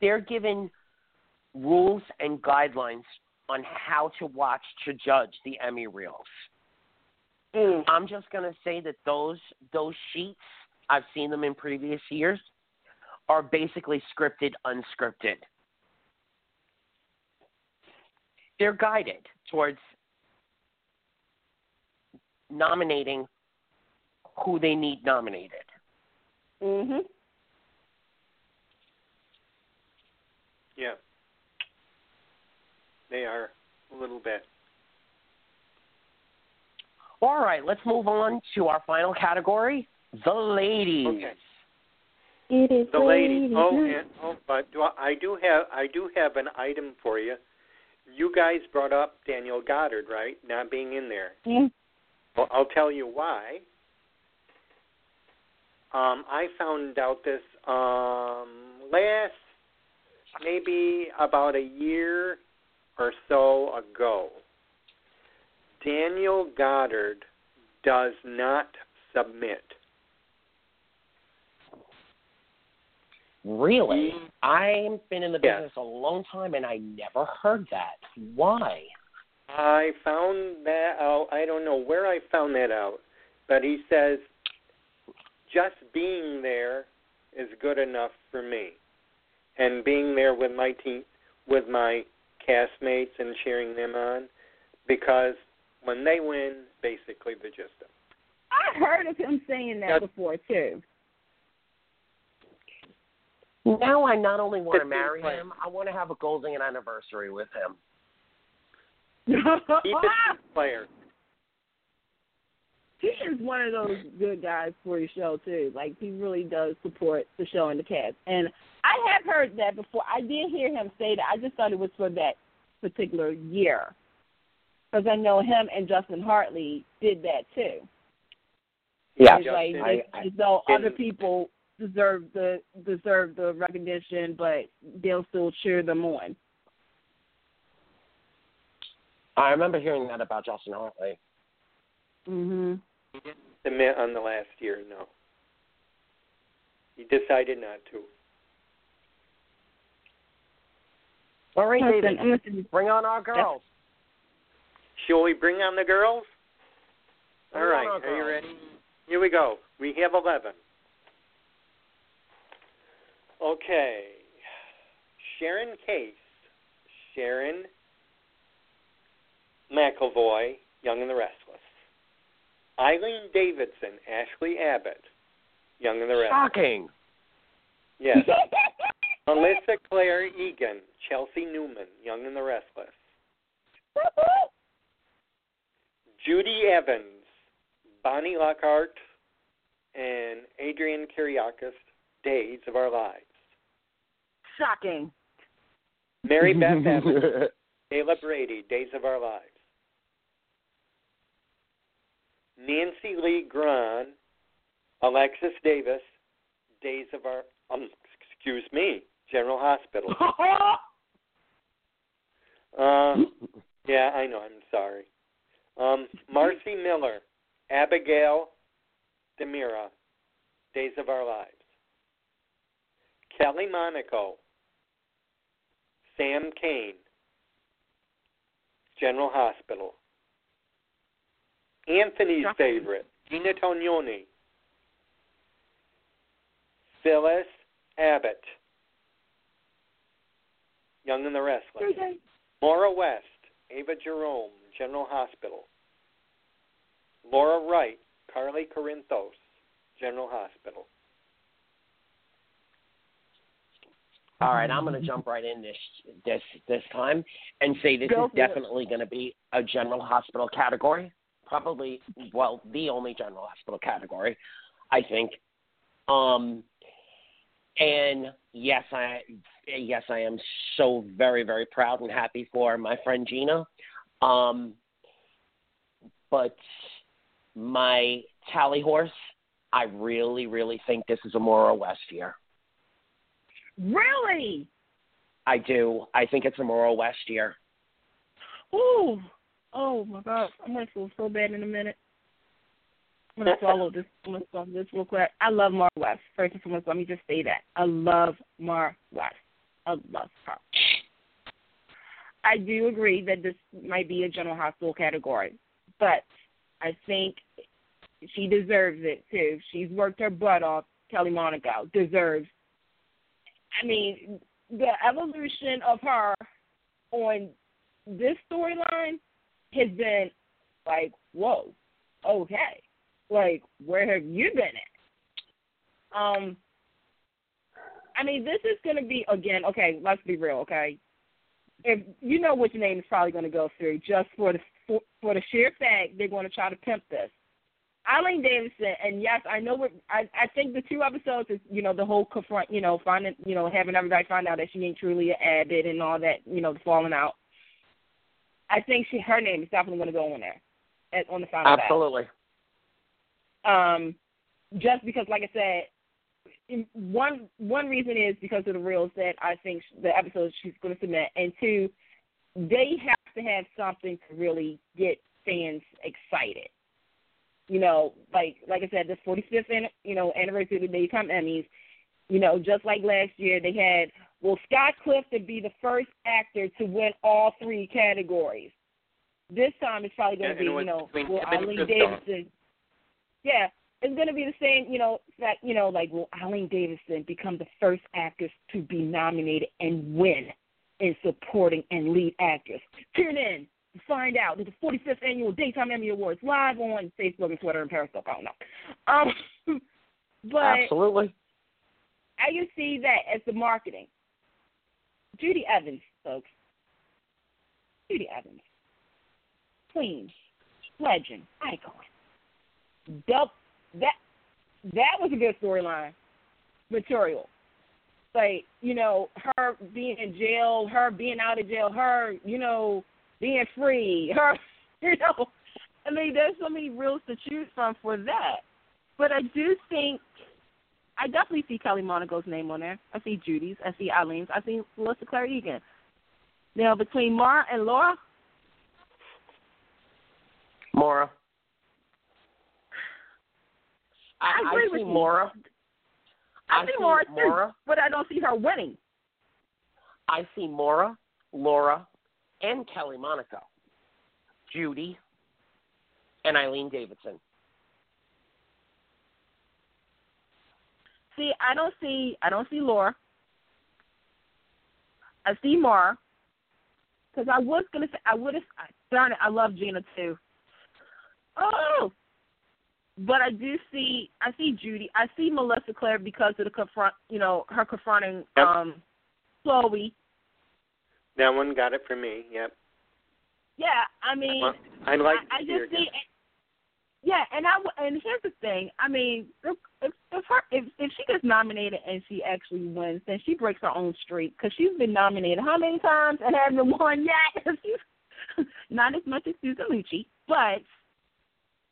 They're given rules and guidelines on how to watch to judge the Emmy reels. Mm. I'm just going to say that those those sheets, I've seen them in previous years, are basically scripted, unscripted. They're guided towards nominating who they need nominated. Mhm. Yeah. They are a little bit. All right, let's move on to our final category, the ladies. Okay. It is The ladies. ladies' Oh, and, oh, but do I, I do have I do have an item for you. You guys brought up Daniel Goddard, right? Not being in there. Mm. Well, I'll tell you why. Um, I found out this um, last maybe about a year or so ago. Daniel Goddard does not submit. Really? I've been in the business a long time and I never heard that. Why? I found that out. I don't know where I found that out, but he says just being there is good enough for me, and being there with my team, with my castmates, and cheering them on, because when they win, basically the gist of. it. I heard of him saying that Yeah. before too. Now I not only want to marry him, I want to have a golden anniversary with him. He's a player. Is one of those good guys for your show too. Like he really does support the show and the cast. And I have heard that before. I did hear him say that. I just thought it was for that particular year, because I know him and Justin Hartley did that too. Yeah, It's like Justin- it's as though in- other people deserve the deserve the recognition, but they'll still cheer them on. I remember hearing that about Justin Hartley. Mm Mhm. Submit on the last year, no. He decided not to. All right, David, I'm bring on our girls. Shall we bring on the girls? Bring All on right, are you ready? Here we go. We have 11. Okay. Sharon Case, Sharon McElvoy, Young and the Restless. Eileen Davidson, Ashley Abbott, Young and the Restless. Shocking. Yes. Melissa Claire Egan, Chelsea Newman, Young and the Restless. Judy Evans, Bonnie Lockhart, and Adrienne Kiriakis, Days of Our Lives. Shocking. Mary Beth Evans, Kayla Brady, Days of Our Lives. Nancy Lee Grahn, Alexis Davis, Days of Our um, excuse me, General Hospital. Uh, yeah, I know. I'm sorry. Um, Marcy Miller, Abigail DiMera, Days of Our Lives. Kelly Monaco, Sam Kane, General Hospital. Anthony's Shocking. favorite, Gina Tognoni. Phyllis Abbott, Young and the Restless. Maura West, Ava Jerome, General Hospital. Laura Wright, Carly Corinthos, General Hospital. All right, I'm going to jump right in this this this time and say this Go is for it. definitely going to be a general hospital category. Probably, well, the only general hospital category, I think. Um, and yes, I yes I am so very very proud and happy for my friend Gina. Um, but my tally horse, I really really think this is a Maura West year. Really? I do. I think it's a Maura West year. Ooh. Oh my God. I'm gonna feel so bad in a minute. I'm gonna swallow this. I'm gonna swallow this real quick. I love Maura West. First and foremost, let me just say that I love Maura West. I love her. I do agree that this might be a general hospital category, but I think she deserves it too. She's worked her butt off. Kelly Monaco deserves. I mean, the evolution of her on this storyline has been like, whoa, okay, like where have you been at? Um, I mean, this is going to be again. Okay, let's be real. Okay, if you know what your name is probably going to go through, just for the for, for the sheer fact they're going to try to pimp this. Eileen Davidson, and yes, I know what I I think the two episodes is you know the whole confront you know finding you know having everybody find out that she ain't truly an Abbott and all that you know the falling out. I think she her name is definitely going to go on there, at, on the final batch. Absolutely. Um, just because, like I said, in- one one reason is because of the reels that I think the episodes she's going to submit, and two, they have to have something to really get fans excited. You know, like like I said, this 45th you know anniversary of the daytime Emmys. You know, just like last year, they had will Scott Clifton be the first actor to win all three categories. This time it's probably going And to be, you know, between will him Eileen Christoph. Davidson. Yeah, it's going to be the same, you know, that you know, like will Eileen Davidson become the first actress to be nominated and win in supporting and lead actress? Tune in to find out at the 45th annual Daytime Emmy Awards live on Facebook and Twitter and Periscope. I don't know, um, but Absolutely. I can see that as the marketing. Judy Evans, folks. Judy Evans. Queen. Legend. Icon. Dub, that that was a good storyline material. Like, you know, her being in jail, her being out of jail, her, you know, being free, her you know I mean there's so many reels to choose from for that. But I do think I definitely see Kelly Monaco's name on there. I see Judy's. I see Eileen's. I see Melissa Claire Egan. Now between Maura and Laura, Maura. I agree see with you. Maura. I, I see see Laura too, Maura. but I don't see her winning. I see Maura, Laura, and Kelly Monaco, Judy, and Eileen Davidson. See, I don't see I don't see Laura. I see Mar. Because I was gonna say I would have. Darn it, I love Gina too. Oh, but I do see I see Judy. I see Melissa Claire because of the confront. You know her confronting Yep. um Chloe. That one got it for me. Yep. Yeah, I mean. Well, I like I, I to see her just see. Yeah, and I w- and here's the thing. I mean, if if her, if if she gets nominated and she actually wins, then she breaks her own streak because she's been nominated how many times and hasn't won yet? Not as much as Susan Lucci, but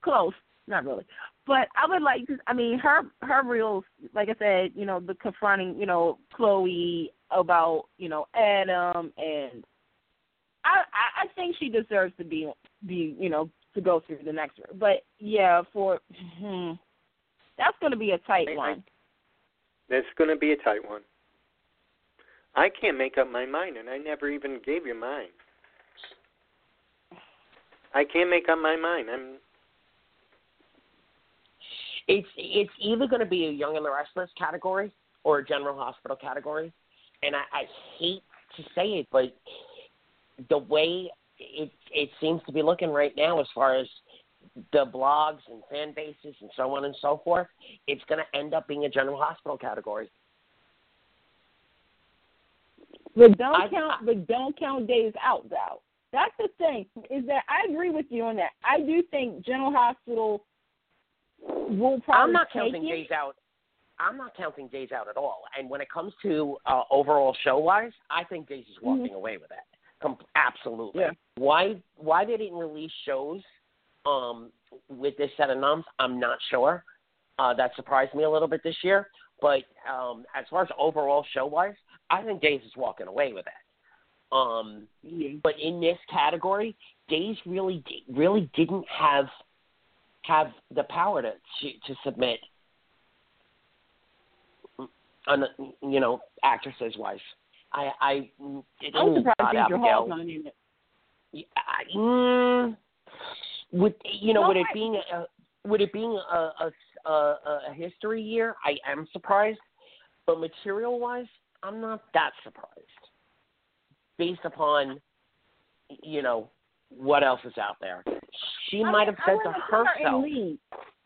close. Not really. But I would like to. I mean, her her reels, like I said, you know, the confronting, you know, Chloe about you know Adam and I, I I think she deserves to be be you know to go through the next round. But yeah, for hmm, that's going to be a tight I- I- one. That's going to be a tight one. I can't make up my mind, and I never even gave you mine. I can't make up my mind. I'm It's it's either going to be a Young and the Restless category or a General Hospital category, and I, I hate to say it, but the way it it seems to be looking right now, as far as the blogs and fan bases and so on and so forth, it's going to end up being a General Hospital category. But don't I- count. But don't count days out though. That's the thing. Is that I agree with you on that. I do think General Hospital will probably I'm not counting it. days out. I'm not counting days out at all. And when it comes to uh, overall show wise, I think Days is walking away with that. Com- absolutely. Yeah. Why why they didn't release shows um, with this set of noms, I'm not sure. Uh, that surprised me a little bit this year. But um, as far as overall show wise, I think Days is walking away with that. Um, Yeah. but in this category, Days really really didn't have have the power to to, to submit on you know actresses wise. I I it, I'm surprised Abigail. Hall's not in it. I, mm, with you know No, with it being a with it being a a, a a history year, I am surprised. But material wise, I'm not that surprised. Based upon you know what else is out there, she I might mean, have said to wouldn't put her in herself.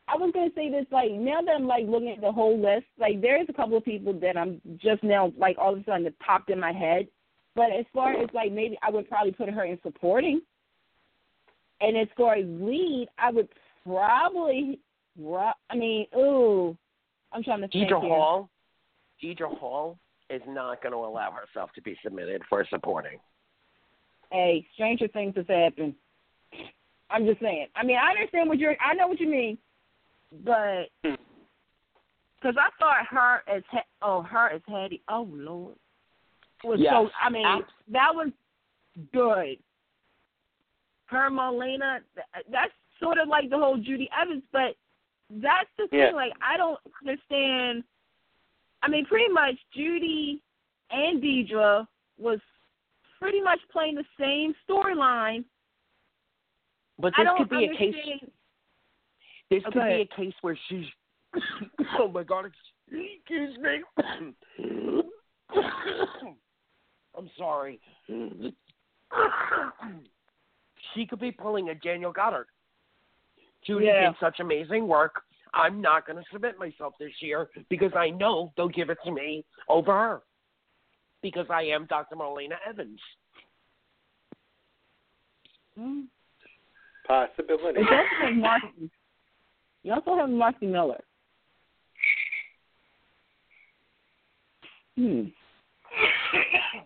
I was gonna say this like now that I'm like looking at the whole list, like there's a couple of people that I'm just now like all of a sudden it popped in my head. But as far as like maybe I would probably put her in supporting. And as far as lead, I would probably I mean, ooh. I'm trying to think Deidre here. Hall, Deidre Hall is not going to allow herself to be submitted for supporting. Hey, stranger things have happened. I'm just saying. I mean, I understand what you're. I know what you mean, but Hmm. because I thought her as oh her as Hattie. Oh Lord, was Yes. so. I mean, that was good. Her Marlena. th- uh, That's sort of like the whole Judy Evans, but that's the thing. Yeah. Like, I don't understand. I mean, pretty much Judy and Deidre was pretty much playing the same storyline. But this could be a case. This Oh, could be a case where she's. oh my God! Excuse me. I'm sorry. She could be pulling a Daniel Goddard. Judy Yeah. did such amazing work. I'm not going to submit myself this year because I know they'll give it to me over her because I am Dr. Marlena Evans. Mm. possibility. You also have Marcy. You also have Marcy Miller. Hmm.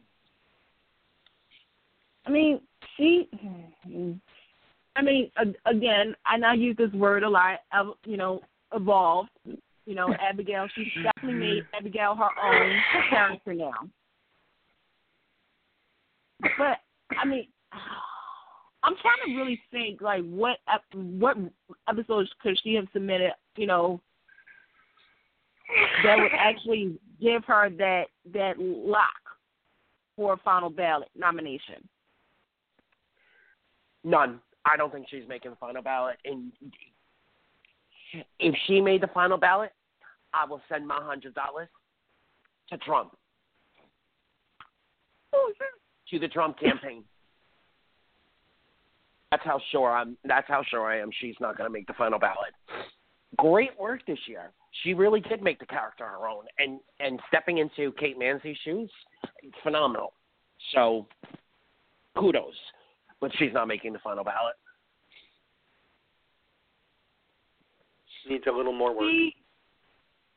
I mean, she. Mm-hmm. I mean, again, I now use this word a lot. You know, evolved. You know, Abigail. She's mm-hmm. definitely made Abigail her own character now. But I mean, I'm trying to really think like what ep- what episodes could she have submitted, you know, that would actually give her that that lock for a final ballot nomination. None. I don't think she's making the final ballot. And if she made the final ballot, I will send my hundred dollars to Trump. Oh, to the Trump campaign. That's how sure I'm. That's how sure I am. She's not going to make the final ballot. Great work this year. She really did make the character her own, and and stepping into Kate Mansi's shoes, phenomenal. So, kudos. But she's not making the final ballot. Needs a little more work. See,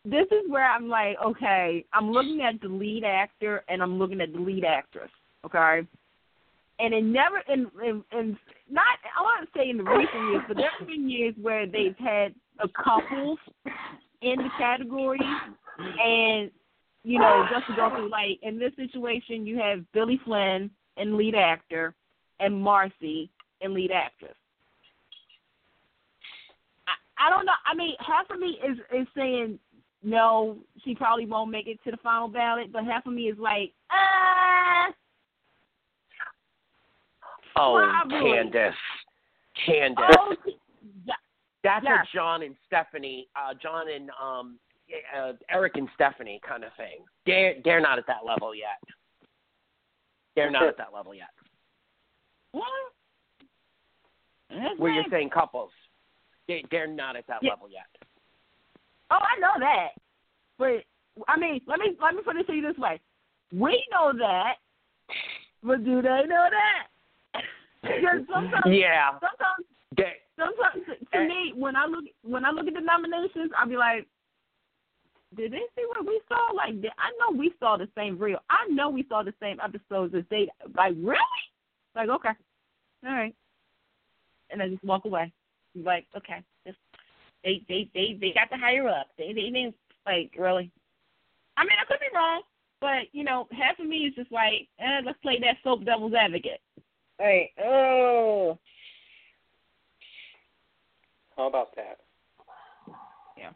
this is where I'm like, okay, I'm looking at the lead actor and I'm looking at the lead actress, okay? And it never, in, in, in not, I want to say in the recent years, but there have been years where they've had a couple in the category, and you know, just to go through, like in this situation, you have Billy Flynn and lead actor, and Marcy and lead actress. I, I don't know. I mean, half of me is is saying no, she probably won't make it to the final ballot, but half of me is like, ah. Oh, Probably. Candace, Candace. Oh, yeah, That's Yes. a John and Stephanie, uh, John and um, uh, Eric and Stephanie kind of thing. They're they're not at that level yet. They're not at that level yet. What? That's Where you're saying couples, they they're not at that Yeah. level yet. Oh, I know that. But I mean, let me let me put it to you this way: we know that, but do they know that? Because sometimes, Yeah, sometimes, they, sometimes, to Eh. me, when I look when I look at the nominations, I'll be like, did they see what we saw? Like, I know we saw the same reel. I know we saw the same episodes as they. Like, really? Like, okay, all right, and I just walk away. Like, okay, just they they they they got the higher up. They they didn't like really. I mean, I could be wrong, but you know, half of me is just like, eh, let's play that soap devil's advocate. Hey, oh, How about that? Yeah.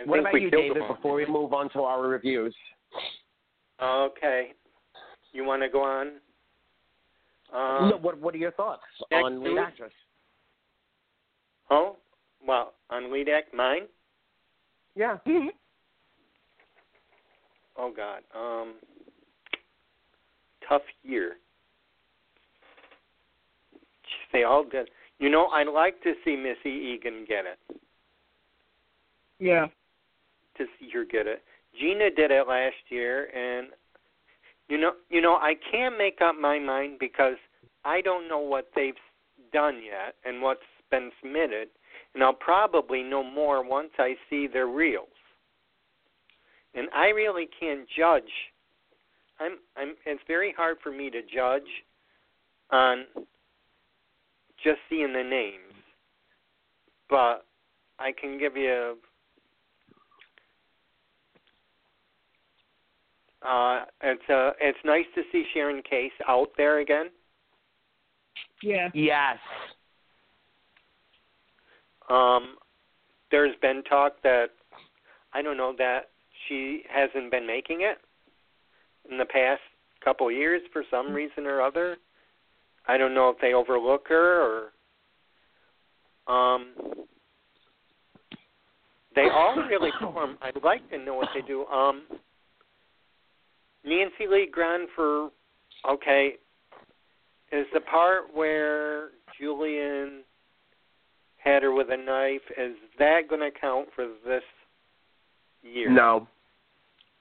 I what about you, David? Before we move on to our reviews, Okay. You want to go on? Um, what what are your thoughts on lead actress? Oh, well, on lead act, mine? Yeah. Mhm. Oh, God. Um, tough year. They all did. You know, I'd like to see Missy Egan get it. yeah. to see her get it. Gina did it last year, and you know, you know, I can't make up my mind because I don't know what they've done yet and what's been submitted, and I'll probably know more once I see their reels. And I really can't judge. I'm, I'm. It's very hard for me to judge on just seeing the names, but I can give you Uh, it's uh, it's nice to see Sharon Case out there again. Yeah. Yes. Um, there's been talk that I don't know that she hasn't been making it in the past couple of years for some reason or other. I don't know if they overlook her or um they all really perform. I'd like to know what they do. Um Nancy Lee Grahn for okay is the part where Julian had her with a knife is that going to count for this year? No.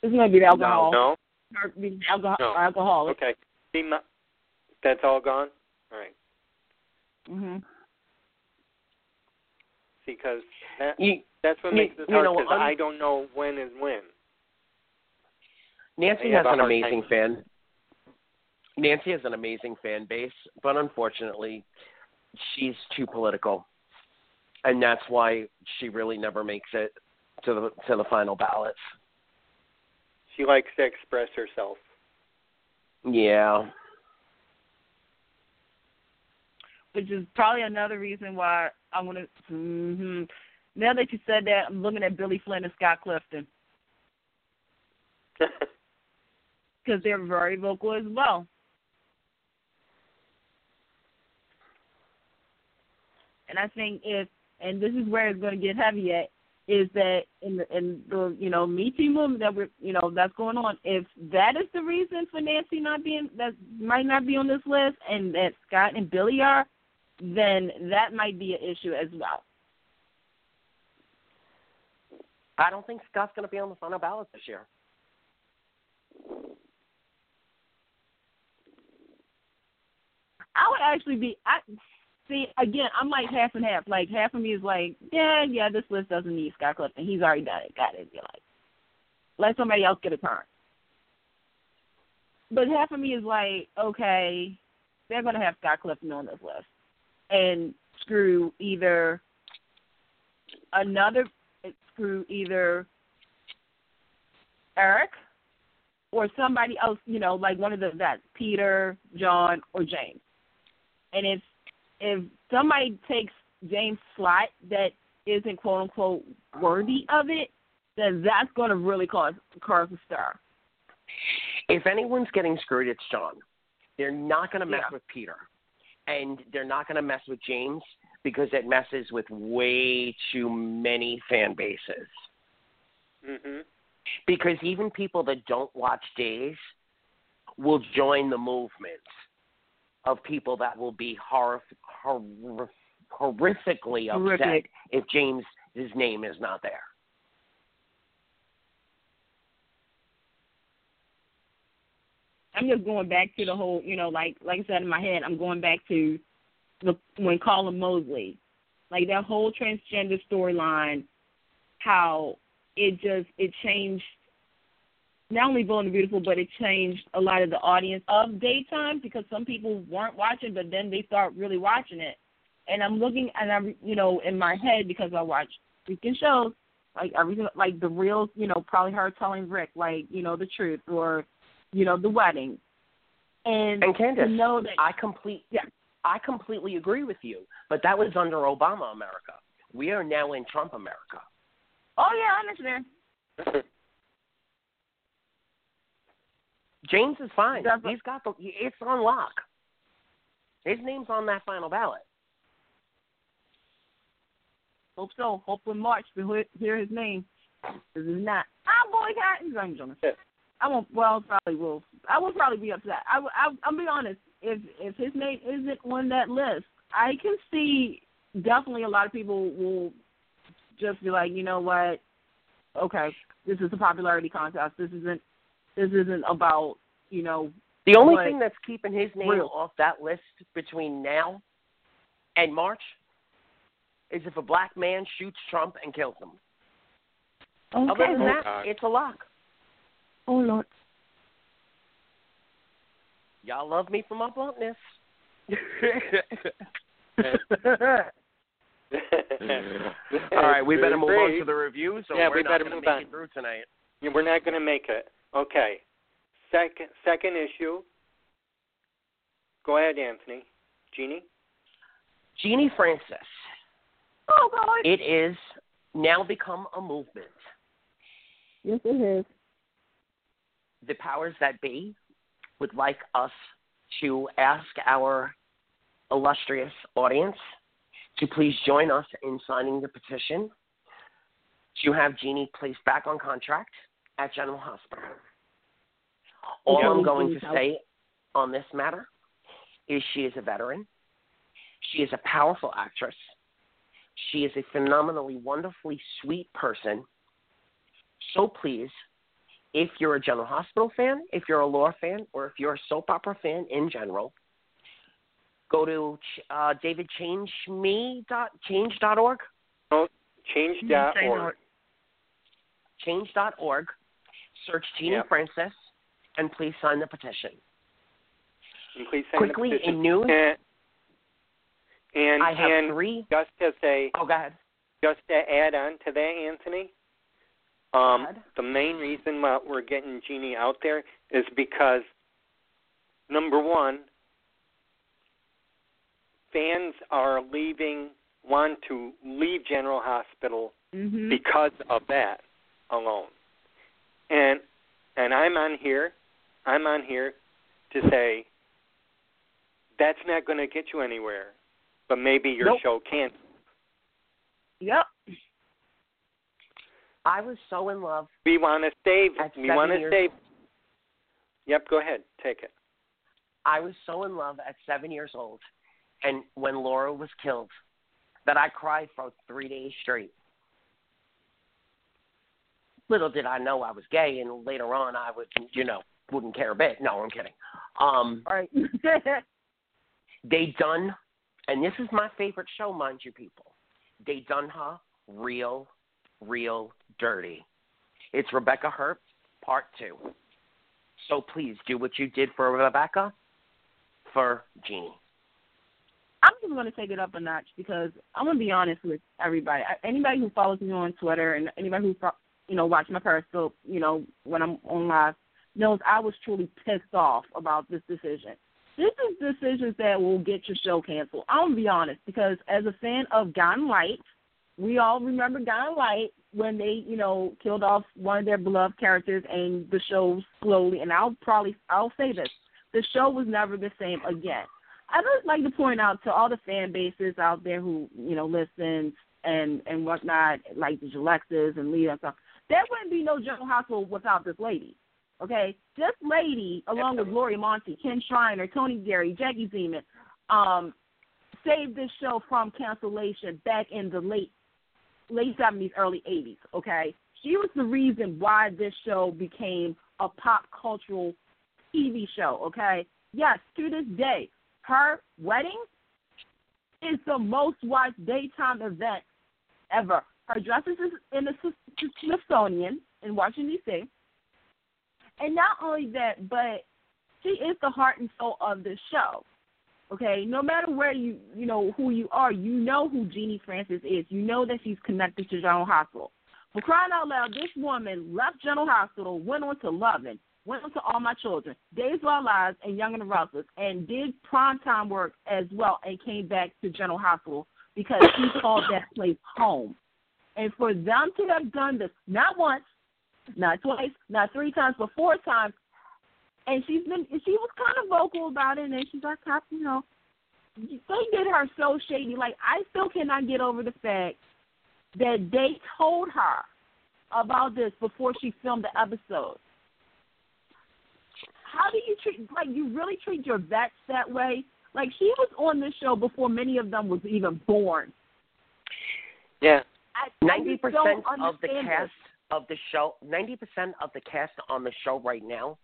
It's gonna be the alcohol. No. Or be the alcohol. No. Alcoholic. Okay. See, my, that's all gone. All right. Mhm. See, because that You, that's what you- makes this hard know, because I don't know when is when. Nancy has an amazing time. fan. Nancy has an amazing fan base, but unfortunately, she's too political, and that's why she really never makes it to the to the final ballots. She likes to express herself. Yeah. Which is probably another reason why I want to. hmm Now that you said that, I'm looking at Billy Flynn and Scott Clifton because they're very vocal as well. And I think if, and this is where it's going to get heavy at, is that in the in the you know Me Too movement that we're you know that's going on. If that is the reason for Nancy not being that might not be on this list, and that Scott and Billy are, then that might be an issue as well. I don't think Scott's going to be on the final ballot this year. I would actually be. I see again. I'm like half and half. Like half of me is like, yeah, yeah, this list doesn't need Scott Clifton. He's already done it. Got it. You're like, let somebody else get a turn. But half of me is like, okay, they're gonna have Scott Clifton on this list, and screw either another screw either Eric or somebody else, you know, like one of the vets, Peter, John, or James. And if if somebody takes James' slot that isn't quote unquote worthy of it, then that's going to really cause cause a stir. If anyone's getting screwed, it's John. They're not going to mess Yeah. with Peter, and they're not going to mess with James because it messes with way too many fan bases. Mhm. Because even people that don't watch Days will join the movement of people that will be horrif- hor- horrifically upset Horrific. if James' his name is not there. I'm just going back to the whole, you know, like like I said in my head, I'm going back to the when Karla Mosley, like that whole transgender storyline, how it just it changed not only Bold and Beautiful, but it changed a lot of the audience of daytime because some people weren't watching, but then they start really watching it. And I'm looking, and I'm you know in my head because I watch freaking shows like everything, like the real, you know, probably her telling Rick like you know the truth or you know the wedding, and, And Candace, to know that I complete Yeah. I completely agree with you, but that was under Obama America. We are now in Trump America. oh yeah, I understand. James is fine. That's what- He's got the it's on lock. His name's on that final ballot. Hope so. Hope in March we hear- hear his name. This is not. I'm boycotting. I'm Jonas. Yeah. I won't. Well, probably will. I will probably be upset. I, will- I, I'll be honest. If if his name isn't on that list, I can see definitely a lot of people will just be like, you know what? Okay, this is a popularity contest. This isn't. This isn't about you know. The only Right. thing that's keeping his name Real. off that list between now and March is if a black man shoots Trump and kills him. Other than Oh, that, God. it's a lock. Oh Lord. Y'all love me for my bluntness. All right, we better move on to the reviews, or Yeah, we're we not better move make on. it through tonight. Yeah, We're not going to make it. Okay. Second second issue. Go ahead, Anthony. Genie. Genie Francis. Oh God. It is now become a movement. Yes, it is. The powers that be would like us to ask our illustrious audience to please join us in signing the petition to have Genie placed back on contract at General Hospital. All Yeah. I'm going to say on this matter is she is a veteran. She is a powerful actress. She is a phenomenally, wonderfully sweet person. So please, if you're a General Hospital fan, if you're a law fan, or if you're a soap opera fan in general, go to uh, davidchangeme dot change.org, Change.org. search Genie Yep. Francis, and please sign the petition. And please the Quickly petition. in news, And, and, I have and three. just as a Oh, go ahead. just to add on to that, Anthony, um, the main reason why we're getting Genie out there is because number one, fans are leaving, want to leave General Hospital Mhm. because of that alone. And and I'm on here, I'm on here to say that's not going to get you anywhere, but maybe your Nope. show can. Yep. I was so in love. We want to save. We want to save. Yep. Go ahead. Take it. I was so in love at seven years old, and when Laura was killed, that I cried for three days straight. Little did I know I was gay, and later on I would, you know, wouldn't care a bit. No, I'm kidding. Um, Right. they done, and this is my favorite show, mind you, people. They done her real, real dirty. It's Rebecca Herbst, part two. So please do what you did for Rebecca, for Genie. I'm just going to take it up a notch because I'm going to be honest with everybody. Anybody who follows me on Twitter and anybody who fo- you know watch my Periscope, you know when I'm on live, knows I was truly pissed off about this decision. This is decisions that will get your show canceled. I'm gonna be honest because as a fan of Guiding Light, we all remember Guiding Light when they you know killed off one of their beloved characters and the show slowly. And I'll probably I'll say this: the show was never the same again. I would like to point out to all the fan bases out there who you know listen and and whatnot, like the Alexis and Leah and stuff. There wouldn't be no General Hospital without this lady. Okay, this lady, along with Gloria Monty, Kin Shriner, Tony Geary, Jackie Zeman, um, saved this show from cancellation back in the late late seventies, early eighties. Okay, she was the reason why this show became a pop cultural TV show. Okay, yes, to this day, her wedding is the most watched daytime event ever. Her dress is in the Smithsonian in Washington D.C. And not only that, but she is the heart and soul of this show. Okay, no matter where you you know who you are, you know who Genie Francis is. You know that she's connected to General Hospital. For crying out loud, this woman left General Hospital, went on to Loving, went on to All My Children, Days of Our Lives, and Young and the Restless, and did primetime work as well, and came back to General Hospital because she called that place home. And for them to have done this not once, not twice, not three times, but four times, and she's been she was kind of vocal about it, and she's like, you know, they did her so shady. Like I still cannot get over the fact that they told her about this before she filmed the episode. How do you treat like you really treat your vets that way? Like she was on this show before many of them was even born. Yeah. Ninety percent of the cast of the show, ninety percent of the cast on the show right now,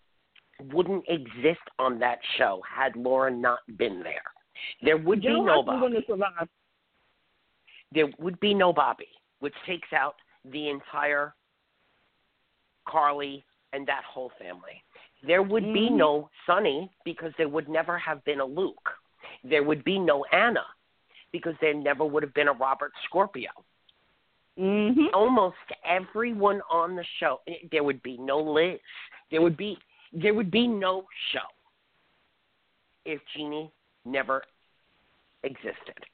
wouldn't exist on that show had Laura not been there. There would be General no Bobby. wouldn't have survived. There would be no Bobby, which takes out the entire Carly and that whole family. There would be Mhm. no Sonny because there would never have been a Luke. There would be no Anna because there never would have been a Robert Scorpio. Mhm. almost everyone on the show there would be no Liz. There would be there would be no show if Genie never existed.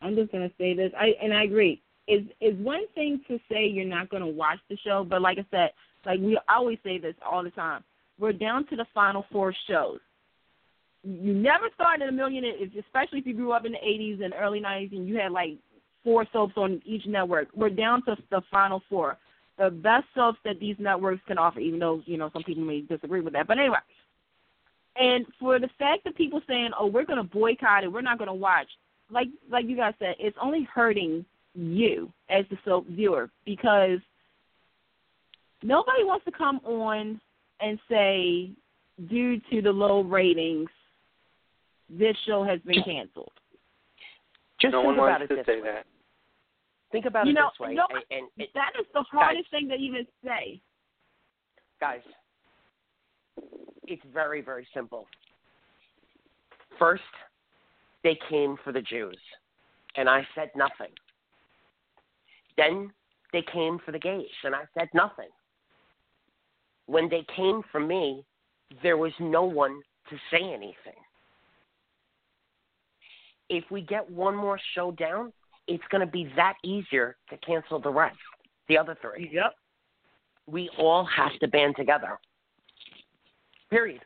I'm just gonna say this. I and I agree. Is is one thing to say you're not gonna watch the show, but like I said, like we always say this all the time. We're down to the final four shows. You never in a million, especially if you grew up in the '80s and early '90s, and you had like four soaps on each network. We're down to the final four, the best soaps that these networks can offer. Even though you know some people may disagree with that, but anyway. And for the fact that people saying, "Oh, we're going to boycott it, we're not going to watch," like like you guys said, it's only hurting you as the soap viewer because nobody wants to come on and say, due to the low ratings, this show has been canceled. Just no think one about wants it to this say way. that. Think about You it know- this way. know- and, and it, That is the hardest thing to even say. guys, it's very, very simple. First, they came for the Jews, and I said nothing. Then they came for the gays, and I said nothing. When they came for me, there was no one to say anything. If we get one more show down, it's going to be that easier to cancel the rest, the other three Yep. we all have to band together. Period.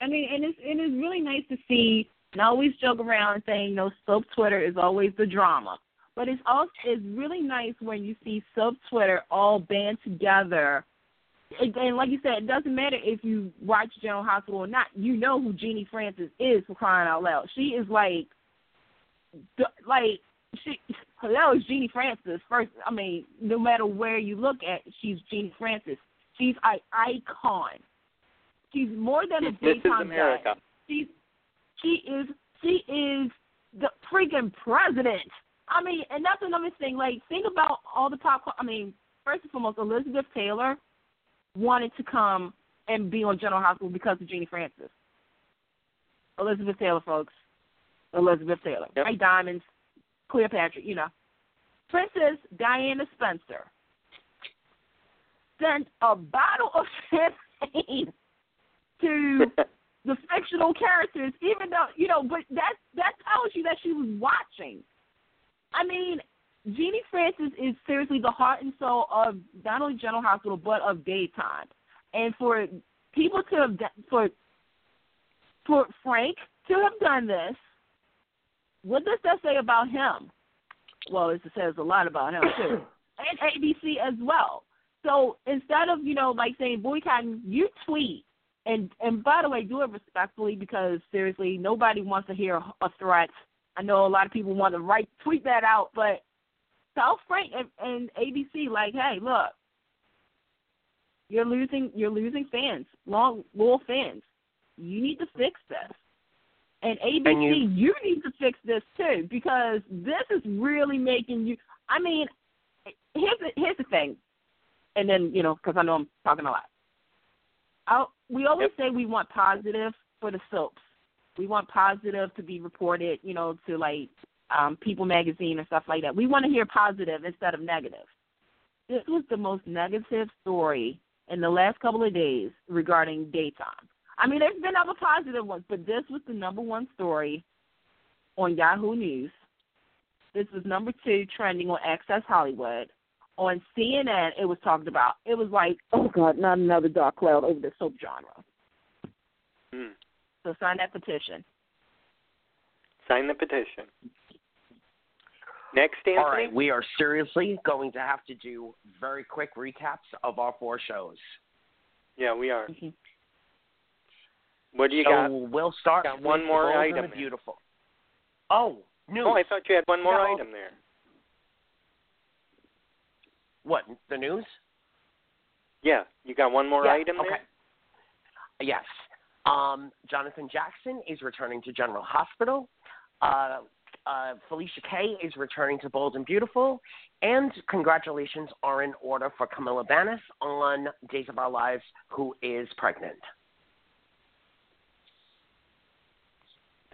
I mean, and it's it is really nice to see. And I always joke around saying, you know, soap Twitter is always the drama, But it's also it's really nice when you see sub Twitter all band together. And, and like you said, it doesn't matter if you watch General Hospital or not. You know who Genie Francis is for crying out loud. She is like, like she. Hello, Genie Francis. First, I mean, no matter where you look at, she's Genie Francis. She's an icon. She's more than a this daytime America. She's she is she is the freaking president. I mean, and that's another thing. Like, think about all the pop. I mean, first and foremost, Elizabeth Taylor wanted to come and be on General Hospital because of Genie Francis. Elizabeth Taylor, folks. Elizabeth Taylor. Yep. Right, Diamonds, Cleopatra, you know. Princess Diana Spencer sent a bottle of champagne to the fictional characters, even though you know, but that that tells you that she was watching. I mean, Genie Francis is seriously the heart and soul of not only General Hospital but of daytime. And for people to have done, for for Frank to have done this, what does that say about him? Well, it says a lot about him too, and ABC as well. So instead of you know like saying boycotting, you tweet and and by the way, do it respectfully because seriously, nobody wants to hear a threat. I know a lot of people want to write tweet that out, but tell Frank and, and ABC like, hey, look, you're losing you're losing fans, long loyal fans. You need to fix this. And ABC, And you- you need to fix this too because this is really making you. I mean, here's the, here's the thing, and then you know because I know I'm talking a lot. I, we always say we want positive for the soaps. We want positive to be reported, you know, to like um, People Magazine and stuff like that. We want to hear positive instead of negative. This was the most negative story in the last couple of days regarding daytime. I mean, there's been other positive ones, but this was the number one story on Yahoo News. This was number two trending on Access Hollywood. On CNN, it was talked about. It was like, oh God, not another dark cloud over the soap genre. Hmm. So sign that petition. Sign the petition. Next, Anthony. All right, we are seriously going to have to do very quick recaps of our four shows. Yeah, we are. Mhm. What do you so got? we'll start got with one more item. Beautiful. Oh, news. Oh, I thought you had one more No. item there. What the news? Yeah, you got one more Yeah, item okay. there. Yes. Um, Jonathan Jackson is returning to General Hospital. Uh, uh, Felicia Kay is returning to Bold and Beautiful. And congratulations are in order for Camila Banus on Days of Our Lives, who is pregnant.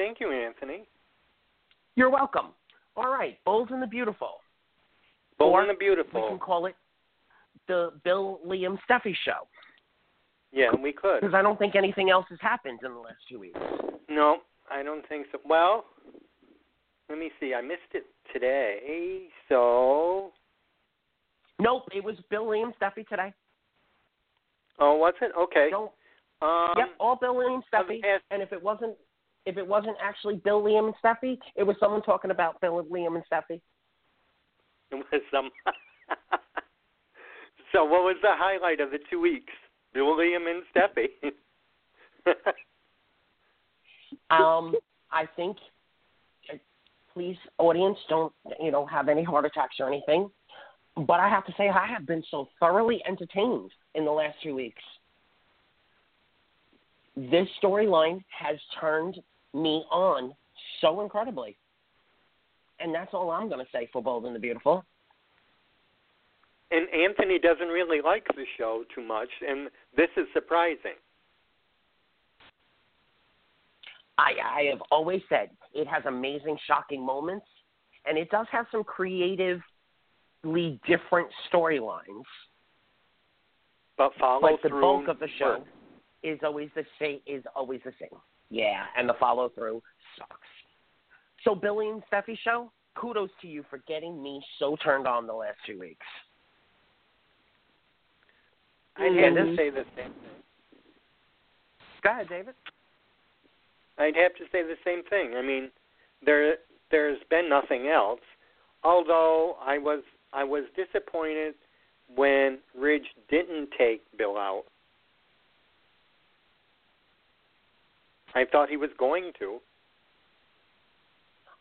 Thank you, Anthony. You're welcome. All right, Bold and the Beautiful. Bold Or and the Beautiful. We can call it the Bill Liam Steffy Show Yeah, we could. because I don't think anything else has happened in the last two weeks. No, I don't think so. Well, let me see. I missed it today, so. Nope, it was Bill Liam Steffy today. Oh, was it? Okay. Don't Um, yep, all Bill Liam Steffy. past- And if it wasn't if it wasn't actually Bill Liam and Steffy, it was someone talking about Bill Liam and Steffy. It was some. so, what was the highlight of the two weeks? Bill, Liam, and Steffy. Um, I think uh, please audience don't you know have any heart attacks or anything. But I have to say I have been so thoroughly entertained in the last two weeks. This storyline has turned me on so incredibly. And that's all I'm going to say for Bold and the Beautiful. and Anthony doesn't really like the show too much, and this is surprising. I, I have always said it has amazing, shocking moments, and it does have some creatively different storylines. But follow but the through. bulk of the show works. is always the same. Is always the same. Yeah, and the follow through sucks. So Billy and Steffy show, kudos to you for getting me so turned on the last two weeks. I'd Yeah, have to say the same thing. Go ahead, David. I'd have to say the same thing. I mean, there there's been nothing else. although I was I was disappointed when Ridge didn't take Bill out. I thought he was going to.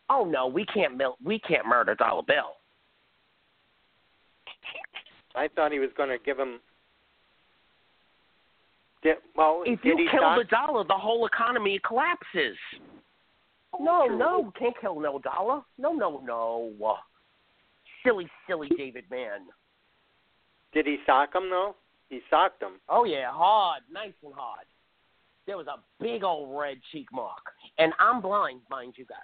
Oh no, we can't mil- we can't murder Dollar Bill. I thought he was going to give him. Did, well, If did you kill stop? the dollar, the whole economy collapses. Oh, no, True. no, can't kill no dollar. No, no, no. Silly, silly David man. Did he sock him though? He socked him. Oh yeah, hard, nice and hard. There was a big old red cheek mark, and I'm blind, mind you guys.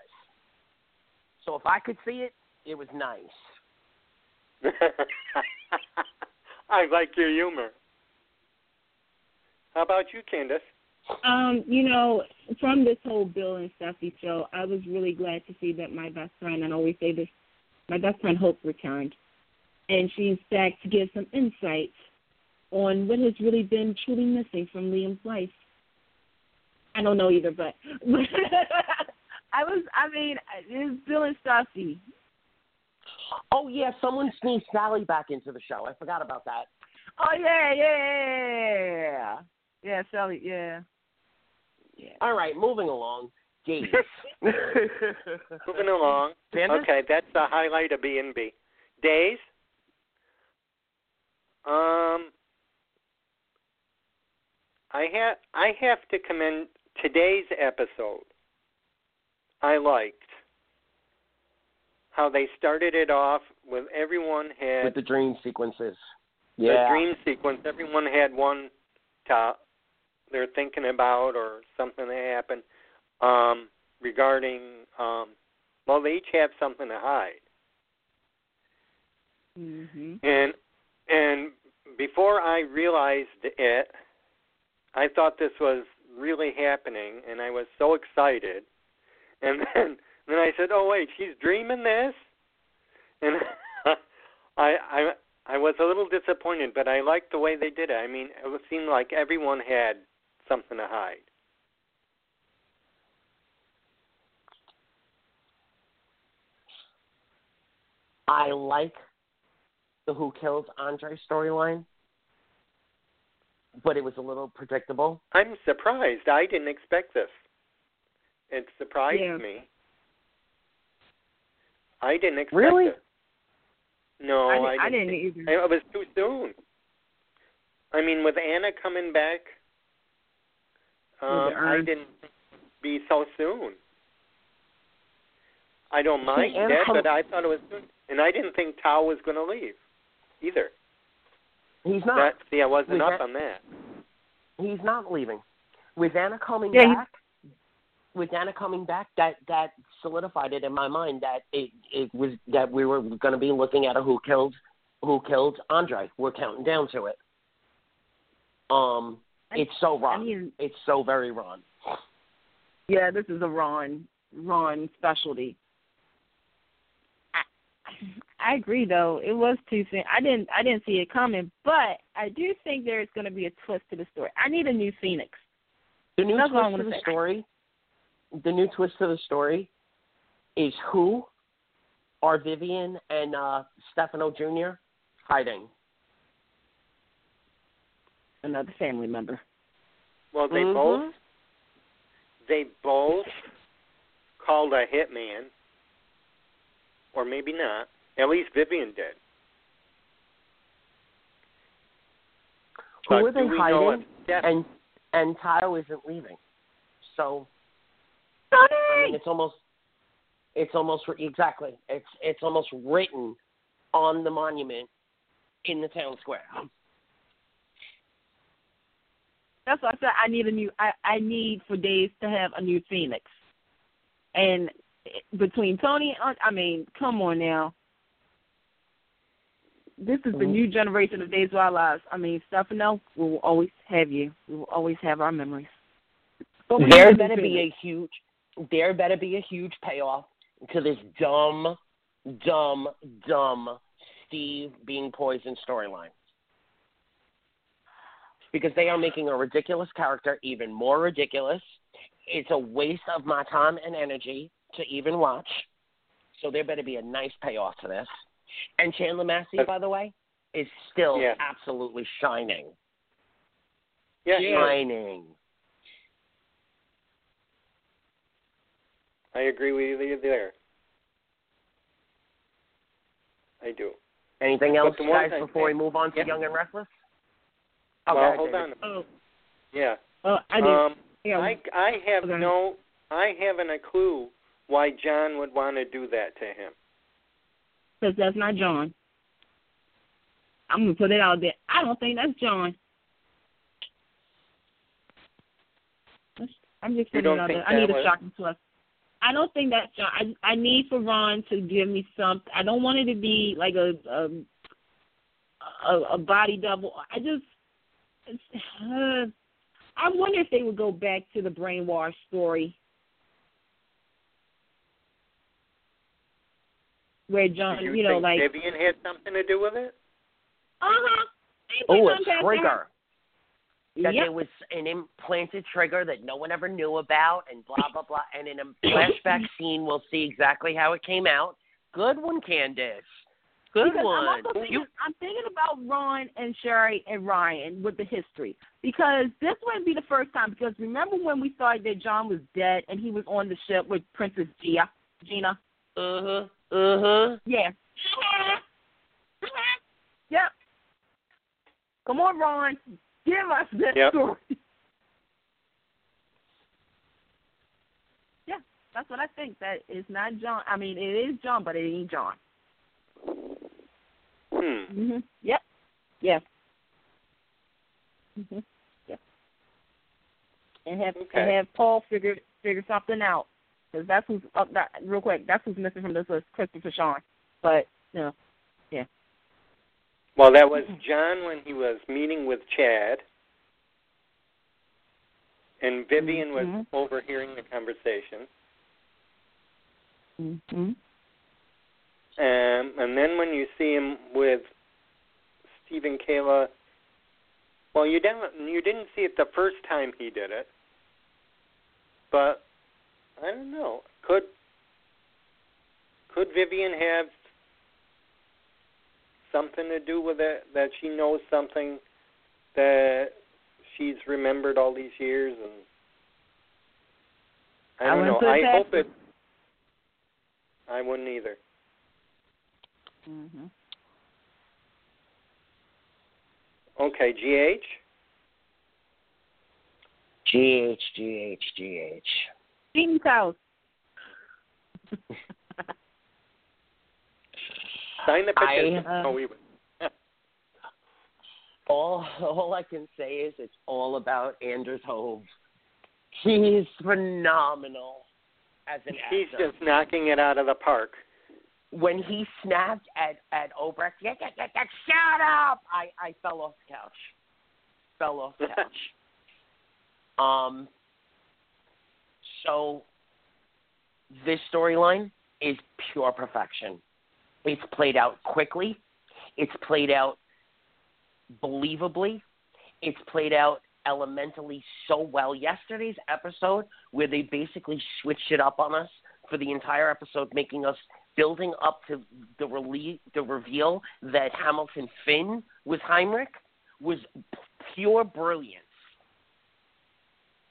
So if I could see it, it was nice. I like your humor. How about you, Candice? Um, you know, from this whole Bill and Steffy show, I was really glad to see that my best friend, and I always say this, my best friend Hope returned. And she's back to give some insights on what has really been truly missing from Liam's life. I don't know either, but I was, I mean, it's Bill and Steffy. Oh yeah, someone sneezed Sally back into the show. I forgot about that. Oh, yeah, yeah. Yeah, yeah, Sally, yeah. Yeah. All right, moving along. Gaze. Moving along. Candice? Okay, that's the highlight of B and B. Days. Um, I have I have to commend today's episode. I liked how they started it off with everyone had With the dream sequences. Yeah. the dream sequence. Everyone had one to they're thinking about or something that happened um, regarding. Um, well, they each have something to hide, Mhm. and and before I realized it, I thought this was really happening, and I was so excited. And then then I said, "Oh wait, she's dreaming this," and I I I was a little disappointed, but I liked the way they did it. I mean, it seemed like everyone had something to hide. I like the Who Kills Andre storyline, but it was a little predictable. I'm surprised. I didn't expect this. It surprised Yeah. me. I didn't expect Really? it. No, I, I didn't, I didn't. didn't either. It was too soon. I mean, with Anna coming back, um, I didn't be so soon. I don't mind that, but I thought it was soon. And I didn't think Tao was going to leave either. He's not. That, see, I wasn't Was up that- on that. He's not leaving. With Anna coming Yeah, he- back, with Anna coming back, that that solidified it in my mind that it it was that we were going to be looking at a who killed who killed Andre. We're counting down to it. Um, it's so I mean, It's so very Ron. yeah, this is a Ron Ron specialty. I I agree though. It was too soon. I didn't I didn't see it coming, but I do think there's going to be a twist to the story. I need a new Phoenix. The new That's twist to the say. story. The new twist to the story is who are Vivian and uh, Stefano Jr. hiding. Another family member. Well, they Mhm. both they both called a hitman, or maybe not. At least Vivian did. Who But are they do know hiding? and and Tile isn't leaving. So I mean, it's almost it's almost exactly it's it's almost written on the monument in the town square. That's why I said I need a new. I I need for Days to have a new Phoenix. And between Tony, and I mean, come on now. This is the Mhm. new generation of Days of Our Lives. I mean, Stefano, we will always have you. We will always have our memories. But we There need better be a Phoenix. huge there better be a huge payoff to this dumb, dumb, dumb Steve being poisoned storyline. Because they are making a ridiculous character even more ridiculous. It's a waste of my time and energy to even watch. So there better be a nice payoff to this. And Chandler Massey, by the way, is still Yeah. absolutely shining. Yeah, he is. Shining. I agree with you there. I do. Anything else, the one guys, thing- before we move on to Yeah. Young and Restless? well, Okay, hold David. on. Oh, Yeah. uh, I did. Um, yeah, I I have no, I haven't a clue why John would want to do that to him. because that's not John. I'm gonna put it out there. I don't think that's John. I'm just putting it out there. I need that a was- shocking twist. I don't think that's John. I I need for Ron to give me something. I don't want it to be like a um a, a body double. I just it's, uh, I wonder if they would go back to the brainwash story where John, you, you know, think like Vivian had something to do with it? uh huh. Oh, a trigger. That Yep. there was an implanted trigger that no one ever knew about, and blah blah blah. And in a flashback scene, we'll see exactly how it came out. Good one, Candice. Good because one. I'm thinking, You I'm thinking about Ron and Sheri and Ryan with the history because this wouldn't be the first time. Because remember when we thought that John was dead and he was on the ship with Princess Gia, Gina? uh huh. Uh huh. Yeah. Yep. Come on, Ron. Give us this Yep. story. yeah, that's what I think. That is not John. I mean, it is John, but it ain't John. Hmm. Mhm. Yep. Yeah. Mhm. Yep. And have Okay. and have Paul figure figure something out because that's who's up. That real quick. That's who's missing from this list. Christopher Sean. But you know, yeah. Well, that was John when he was meeting with Chad, and Vivian was Mhm. overhearing the conversation. mm-hmm. Um, and then when you see him with Steve and Kayla, well, you didn't you didn't see it the first time he did it, but I don't know. Could could Vivian have something to do with it? That she knows something that she's remembered all these years, and I I don't wouldn't know. I hope it. I wouldn't either. Mm-hmm. Okay, GH. G H G H G H. House. Sign the I, petition. uh, oh, we. All all I can say is it's all about Anders Hove. He's phenomenal as an He's actor. just knocking it out of the park. when he snapped at at Obrecht, yeah, yeah, yeah, yeah, shut up! I I fell off the couch. Fell off the couch. um. So this storyline is pure perfection. It's played out quickly. It's played out believably. It's played out elementally so well. Yesterday's episode, where they basically switched it up on us for the entire episode, making us building up to the rele- the reveal that Hamilton Finn was Heinrich, was pure brilliance.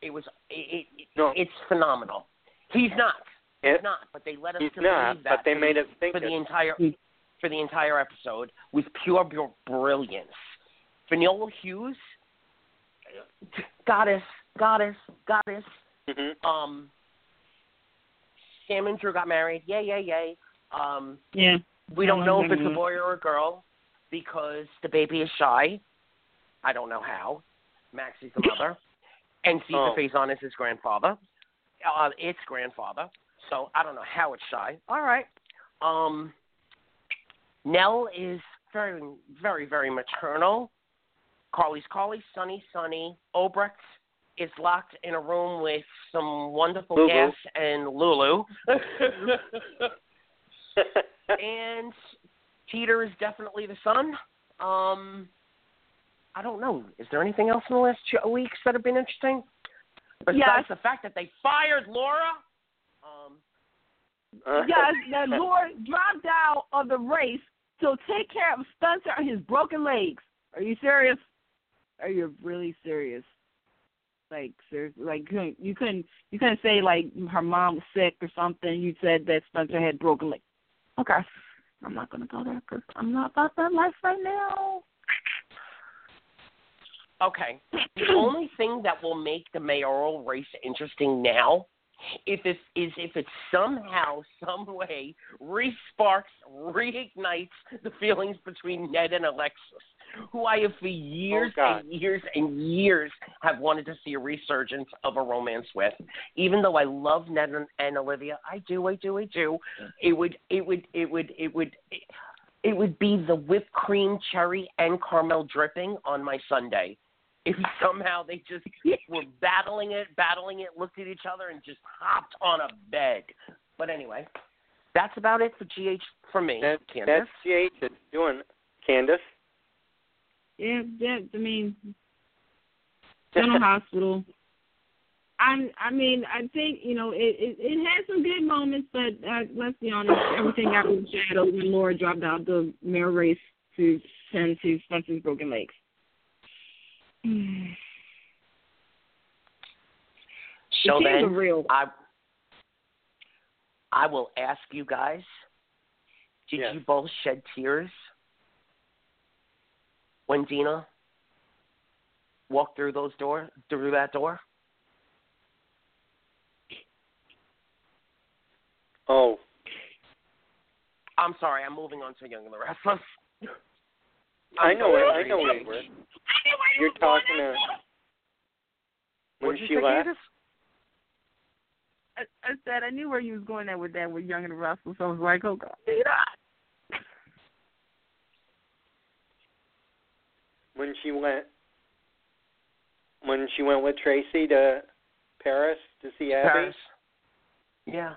It was it, it, No. it's phenomenal. He's not. He's It- not, but they let us he's to not, that but they made the, us think for the it. entire for the entire episode with pure br- brilliance. Vanilla Hughes, goddess, goddess, goddess. Mhm. Um, Sam and Drew got married. Yay, yay, yay. Um, Yeah. we don't know if it's a boy or a girl because the baby is shy. I don't know how. Maxie's the mother, and Cesar Oh. on as his grandfather. Uh, its grandfather. So I don't know how it's shy. All right. Um, Nelle is very, very, very maternal. Carly's Carly, Sonny, Sonny. Obrecht is locked in a room with some wonderful Lulu. gas and Lulu. and Peter is definitely the son. Um, I don't know. Is there anything else in the last two weeks that have been interesting? Besides Yes. the fact that they fired Laura. Um, yes, that Laura dropped out of the race to take care of Spencer and his broken legs. Are you serious? Are you really serious? Like seriously, like you couldn't you couldn't you couldn't say like her mom was sick or something. You said that Spencer had broken legs. Okay, I'm not gonna go there because I'm not about that life right now. Okay. The only thing that will make the mayoral race interesting now if it is if it somehow, some way re-sparks, reignites the feelings between Ned and Alexis, who I have for years Oh, and years and years have wanted to see a resurgence of a romance with. Even though I love Ned and, and Olivia, I do, I do, I do. It would, it would, it would, it would. It would be the whipped cream, cherry, and caramel dripping on my sundae if somehow they just were battling it, battling it, looked at each other, and just hopped on a bed. But anyway, that's about it for GH for me. That, Candice. that's GH is doing. Candice. Yeah, yeah. I mean, General Hospital. I I mean I think you know it it, it had some good moments, but uh, let's be honest, everything got overshadowed when Laura dropped out the mayor race to tend to Spencer's broken legs. Hmm. So the teams then, real. I I will ask you guys: Did Yes. you both shed tears when Dina walked through those door through that door? Oh, I'm sorry, I'm moving on to Young and the Restless. I I'm know it. I know were. You're talking to when she left. I, I said I knew where you was going there with that with Young and the Restless. So I was like, oh God, Dina. when she went when she went with Tracy to Paris to see Abby. Paris. Yeah.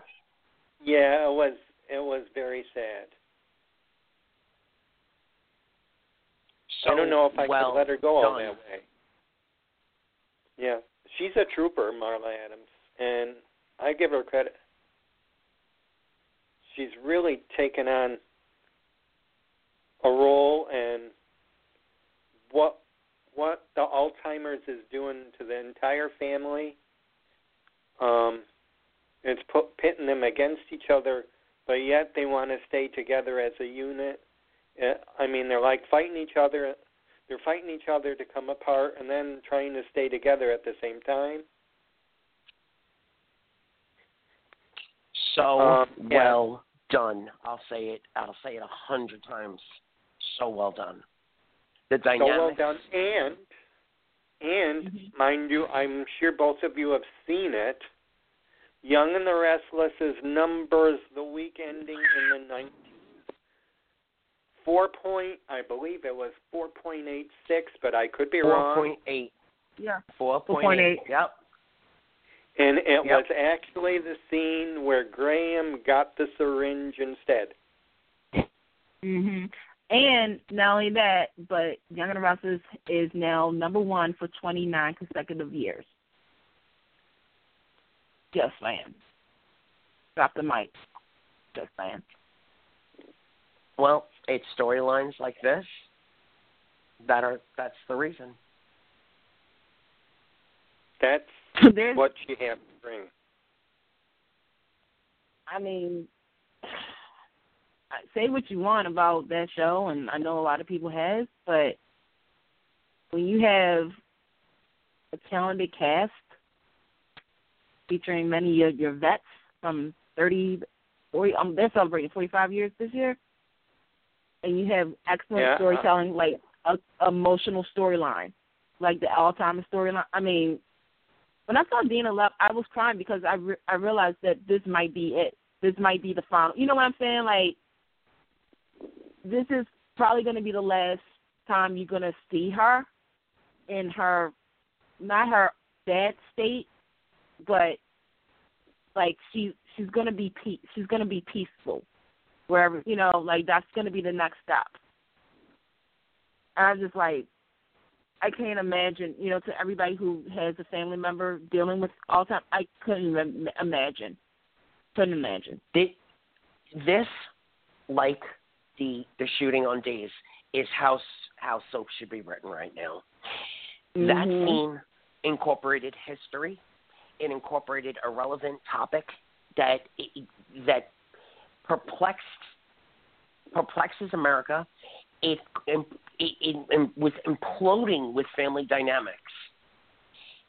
Yeah, it was it was very sad. So, I don't know if I well could let her go all that way. Yeah, she's a trooper, Marla Adams, and I give her credit. She's really taken on a role and what what the Alzheimer's is doing to the entire family. Um, it's put, pitting them against each other, but yet they want to stay together as a unit. I mean, they're like fighting each other. They're fighting each other to come apart, and then trying to stay together at the same time. So Um, yeah. well done. I'll say it. I'll say it a hundred times. So well done. The So well done, and and Mhm. mind you, I'm sure both of you have seen it. Young and the Restless is numbers the week ending in the 19th. Four point, I believe it was 4.86, but I could be Four wrong. point Four point eight. Yeah. Four point eight. 4.8. Yep. And it Yep. was actually the scene where Graham got the syringe instead. Mhm. And not only that, but Young and the Restless is now number one for 29 consecutive years. Just saying. Drop the mic. Just saying. Well, it's storylines like this that are that's the reason. That's There's, what she had to bring. I mean, say what you want about that show, and I know a lot of people has, but when you have a talented cast featuring many of your vets from 30, 40, um, they're celebrating 45 years this year, and you have excellent Yeah. Uh-huh. storytelling, like a emotional storyline, like the all-time storyline. I mean, when I saw Dina left, I was crying because I re- I realized that this might be it. This might be the final. You know what I'm saying? Like, this is probably going to be the last time you're going to see her in her, not her bad state, but like she she's going to be pe- she's going to be peaceful wherever you know like that's going to be the next step. And I'm just like, I can't imagine, you know, to everybody who has a family member dealing with Alzheimer's, I couldn't even imagine. Couldn't imagine. This, like the the shooting on Days, is how how soap should be written right now. Mm-hmm. That scene incorporated history. It incorporated a relevant topic that that perplexed perplexes America. It it, it, it was imploding with family dynamics.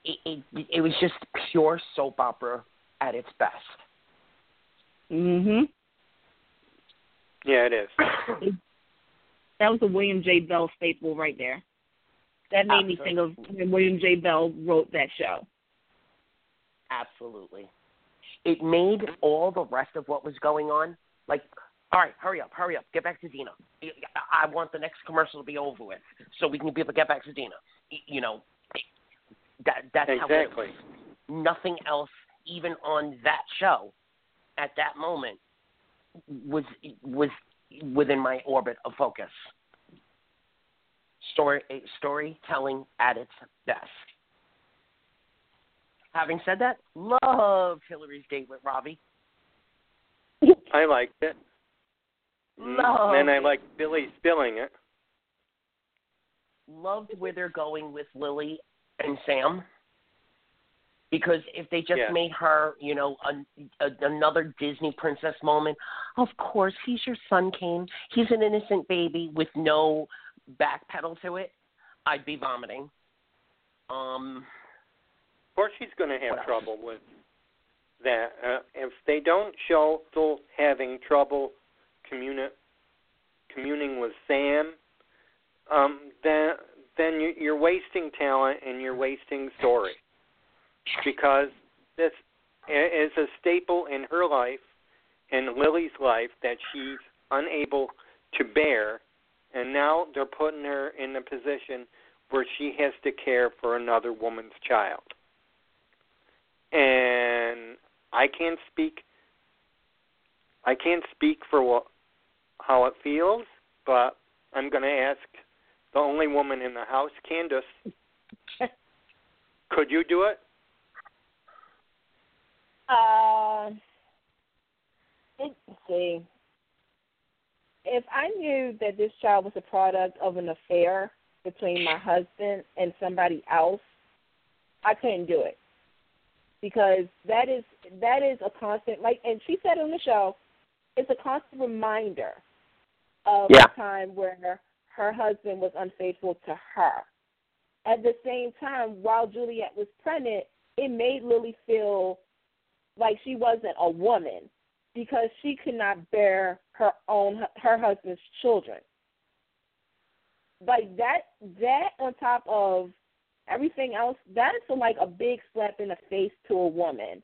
It, it it was just pure soap opera at its best. Mhm. Yeah, it is. that was a William J. Bell staple right there. That made Absolutely. me think of when William J. Bell wrote that show. Absolutely. It made all the rest of what was going on like, all right, hurry up, hurry up, get back to Dina. I want the next commercial to be over with so we can be able to get back to Dina. You know, that that's how it Exactly. was. Nothing else, even on that show, at that moment, was was within my orbit of focus. Story eh, storytelling at its best. Having said that, loved Hilary's date with Robbie. I liked it. Mm, And I it. liked Billy spilling it. Loved where they're going with Lily and Sam. Because if they just Yeah. made her, you know, a, a, another Disney princess moment, of course he's your son, Cane. He's an innocent baby with no backpedal to it. I'd be vomiting. Um, Of course, she's going to have trouble with that. Uh, if they don't show Phil having trouble communi- communing with Sam, um, then then you, you're wasting talent and you're wasting story because this is a staple in her life and Lily's life that she's unable to bear, and now they're putting her in a position where she has to care for another woman's child. And I can't speak. I can't speak for what how it feels, but I'm going to ask the only woman in the house, Candice. Could you do it? Uh, let's see. If I knew that this child was a product of an affair between my husband and somebody else, I couldn't do it because that is that is a constant like and she said on the show it's a constant reminder of Yeah. a time where her husband was unfaithful to her at the same time while juliet was pregnant it made lily feel like she wasn't a woman because she could not bear her own her husband's children like that that on top of everything else, that is like a big slap in the face to a woman.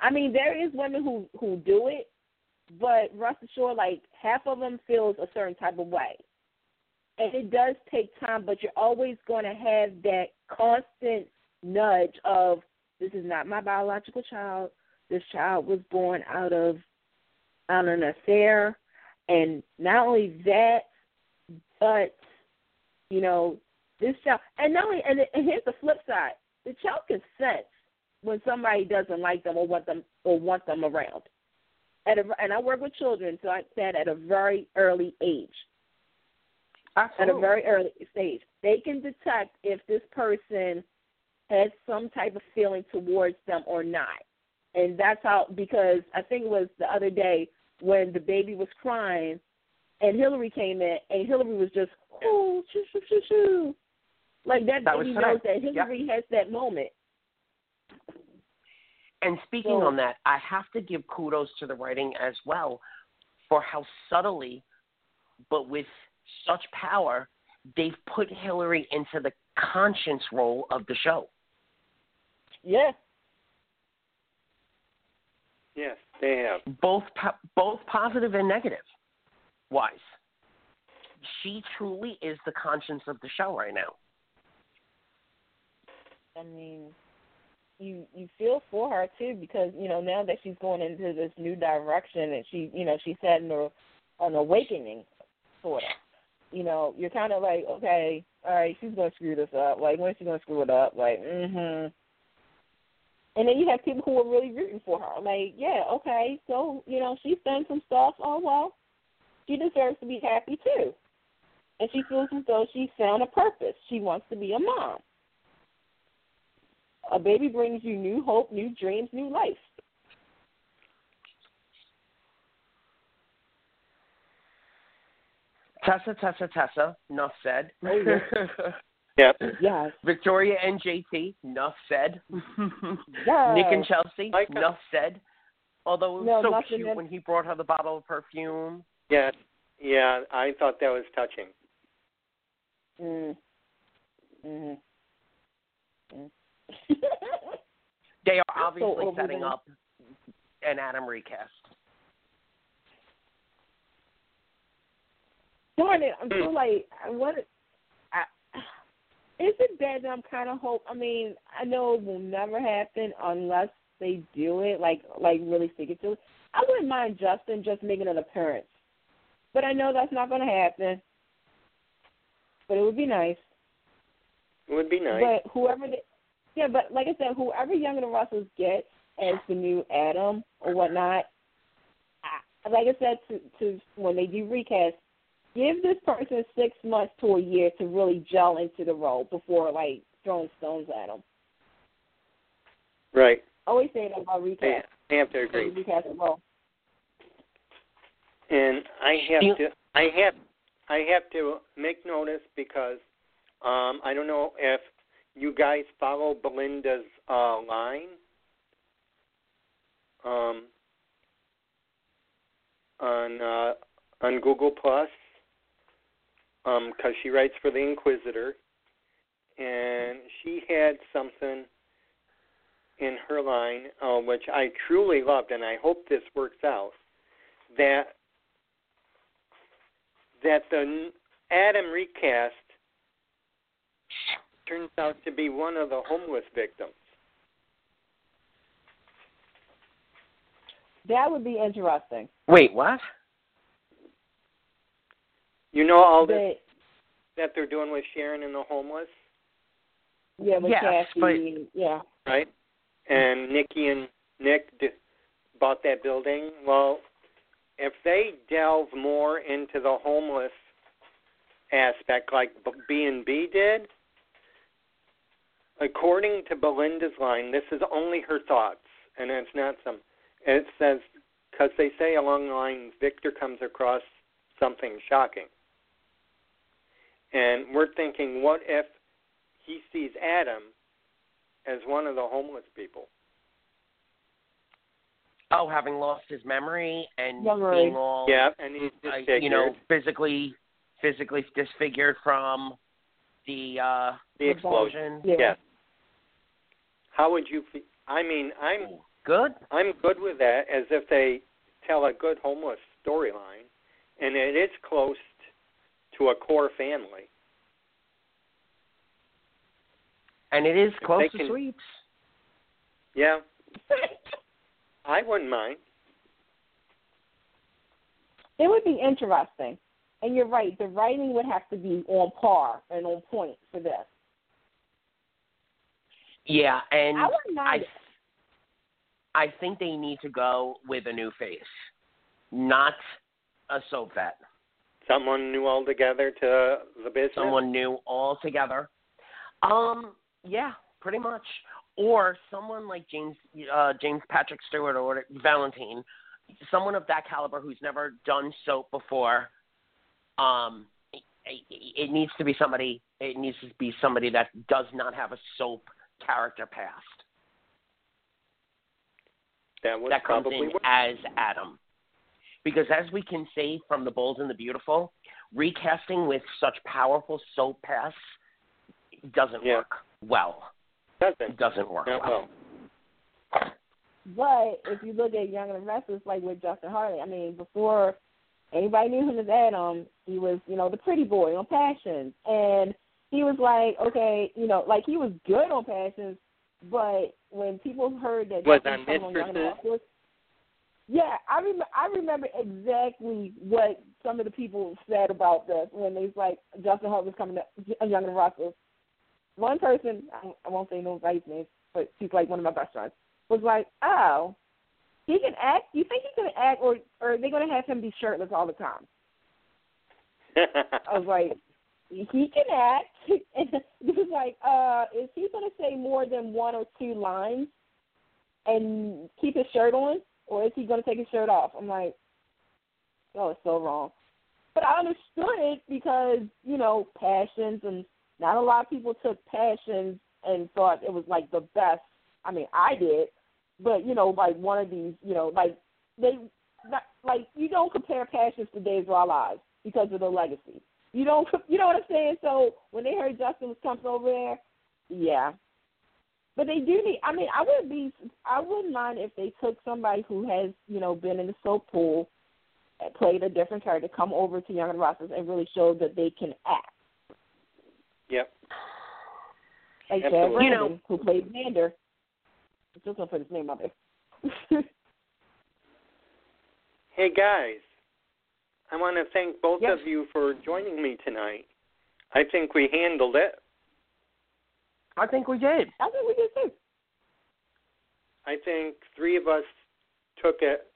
I mean, there is women who who do it, but rest assured, like half of them feels a certain type of way, and it does take time. But you're always going to have that constant nudge of this is not my biological child. This child was born out of out of an affair, and not only that, but you know this child, and not only, and, and here's the flip side: the child can sense when somebody doesn't like them or want them or want them around. At a, and I work with children, so I said at a very early age, Absolutely. at a very early stage, they can detect if this person has some type of feeling towards them or not. And that's how, because I think it was the other day when the baby was crying, and Hilary came in, and Hilary was just, oh, shoo, shoo, shoo, shoo. Like that, That was baby today. knows that Hilary has that moment. And speaking So- on that, I have to give kudos to the writing as well for how subtly, but with such power, they've put Hilary into the conscience role of the show. Yeah. Yes, they have. both po- both positive and negative wise. She truly is the conscience of the show right now. I mean, you you feel for her too because you know now that she's going into this new direction and she you know she's had an, an awakening sort of. You know, you're kind of like, okay, all right, she's gonna screw this up. Like, when's she gonna screw it up? Like, mhm. And then you have people who are really rooting for her. Like, yeah, okay, so, you know, she's done some stuff. Oh, well, she deserves to be happy too. And she feels as though she's found a purpose. She wants to be a mom. A baby brings you new hope, new dreams, new life. Tessa, Tessa, Tessa. Enough said. Oh, yeah. Yep. Yes. Victoria and JT. Enough said. Yes. Nick and Chelsea. Like Enough said. Although it was No, so cute that- when he brought her the bottle of perfume. Yeah. Yeah, I thought that was touching. Mm. Mhm. Mm. They are obviously over setting up an Adam recast. Darn it! I'm so mm. like, I what? I, is it bad that I'm kind of hope? I mean, I know it will never happen unless they do it, like like really stick it to it. I wouldn't mind Justin just making an appearance, but I know that's not going to happen. But it would be nice. It would be nice. But whoever, they, yeah, but like I said, whoever Young and the Restless gets as the new Adam or whatnot, I, like I said to to when they do recast, give this person six months to a year to really gel into the role before like throwing stones at them. right. Always say that about I, recast. I have to agree. Recast the role. And I have You- to I have I have to make notice because um I don't know if you guys follow Belynda's uh line? Um on uh on Google Plus? Um cuz she writes for the Inquisitr. And she had something in her line uh, which I truly loved and I hope this works out that that the Adam recast turns out to be one of the homeless victims. That would be interesting. Wait, what? You know all this But, that they're doing with Sharon and the homeless, yeah, with Yes, Cassie, but- yeah. right? And Nikki and Nick d- bought that building. Well, if they delve more into the homeless aspect, like B and B did, according to Belynda's line, this is only her thoughts, and it's not some. It says because they say along the line, Victor comes across something shocking, and we're thinking, what if he sees Adam as one of the homeless people? Oh, having lost his memory and Memory. being all Yeah, and he's uh, you know, physically physically disfigured from the uh the explosion. Yeah. Yes. How would you feel? I mean, I'm good. I'm good with that as if they tell a good homeless storyline, and it is close to a core family. And it is If close to can- sweeps. Yeah, I wouldn't mind. It would be interesting. And you're right, the writing would have to be on par and on point for this. Yeah, and I wouldn't mind. I I think they need to go with a new face, not a soap vet. Someone new altogether to the business. Someone new altogether. Um, yeah, pretty much. Or someone like James uh, James Patrick Stewart or Valentine, someone of that caliber who's never done soap before. Um, it, it, it needs to be somebody. It needs to be somebody that does not have a soap character past that would that comes probably in work. as Adam. Because as we can see from The Bold and the Beautiful, recasting with such powerful soap pasts doesn't Yeah. work well. Doesn't. Doesn't work Not well. well. But if you look at Young and the Restless, like with Justin Hartley, I mean, before anybody knew him as Adam, he was, you know, the pretty boy on Passions. And he was like, okay, you know, like he was good on Passions, but when people heard that Was on Young and the Mistresses? Yeah, I remember. I remember exactly what some of the people said about this when they was like Justin Hart was coming to Young and the One person, I I won't say nobody's name, but she's like one of my best friends. was like, oh, he can act. You think he can act, or or are they going to have him be shirtless all the time? I was like, he can act. And he was like, uh, is he going to say more than one or two lines and keep his shirt on, or is he going to take his shirt off? I'm like, oh, it's so wrong. But I understood it because you know passions, and not a lot of people took passions and thought it was like the best. I mean, I did, but you know, like one of these, you know, like they, not, like you don't compare passions to Days of Our Lives because of the legacy. You don't, you know what I'm saying? So when they heard Justin was coming over there, yeah. But they do need. I mean, I wouldn't be. I wouldn't mind if they took somebody who has, you know, been in the soap pool, played a different character, come over to Young and Restless, and really show that they can act. Yep. Like Chad Absolutely. Brannon, You know- who played Zander. I'm just gonna put his name out there. Hey guys, I want to thank both Yes. of you for joining me tonight. I think we handled it. I think we did. I think we did too. I think three of us took it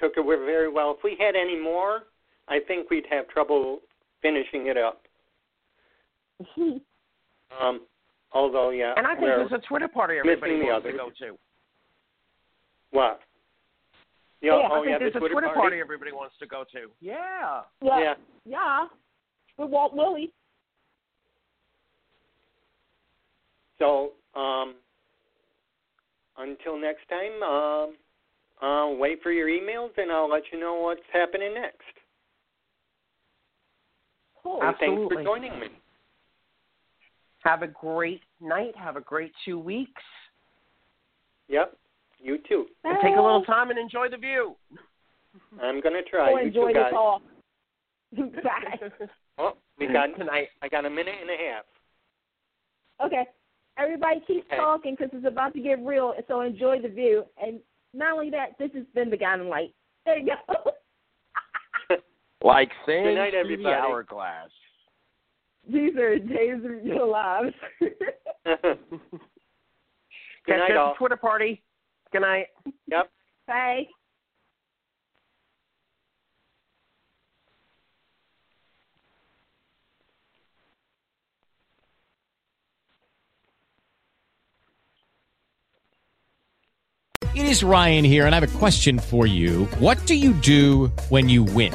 took it very well. If we had any more, I think we'd have trouble finishing it up. Um, although, yeah, And I think there's a Twitter party everybody wants to go to. what? Yeah, Yeah, oh I think yeah, there's the a Twitter, Twitter party. party everybody wants to go to. Yeah. yeah. Yeah. Yeah. With Walt Willey. So, um, until next time, um, I'll wait for your emails and I'll let you know what's happening next. Cool. And thanks for joining me. Have a great night. Have a great two weeks. Yep, you too. And take a little time and enjoy the view. I'm gonna try. Go you enjoy two the guys. talk. Bye. Oh, we mm-hmm. got. Tonight. I got a minute and a half. Okay. Everybody keep Okay. talking because it's about to get real. So enjoy the view. And not only that, this has been the Guiding Light. There you go. Like things Good night, through the hourglass. These are days of your lives. Good Catch night, you at all. Twitter party. Good night. Yep. Bye. It is Ryan here, and I have a question for you. What do you do when you win?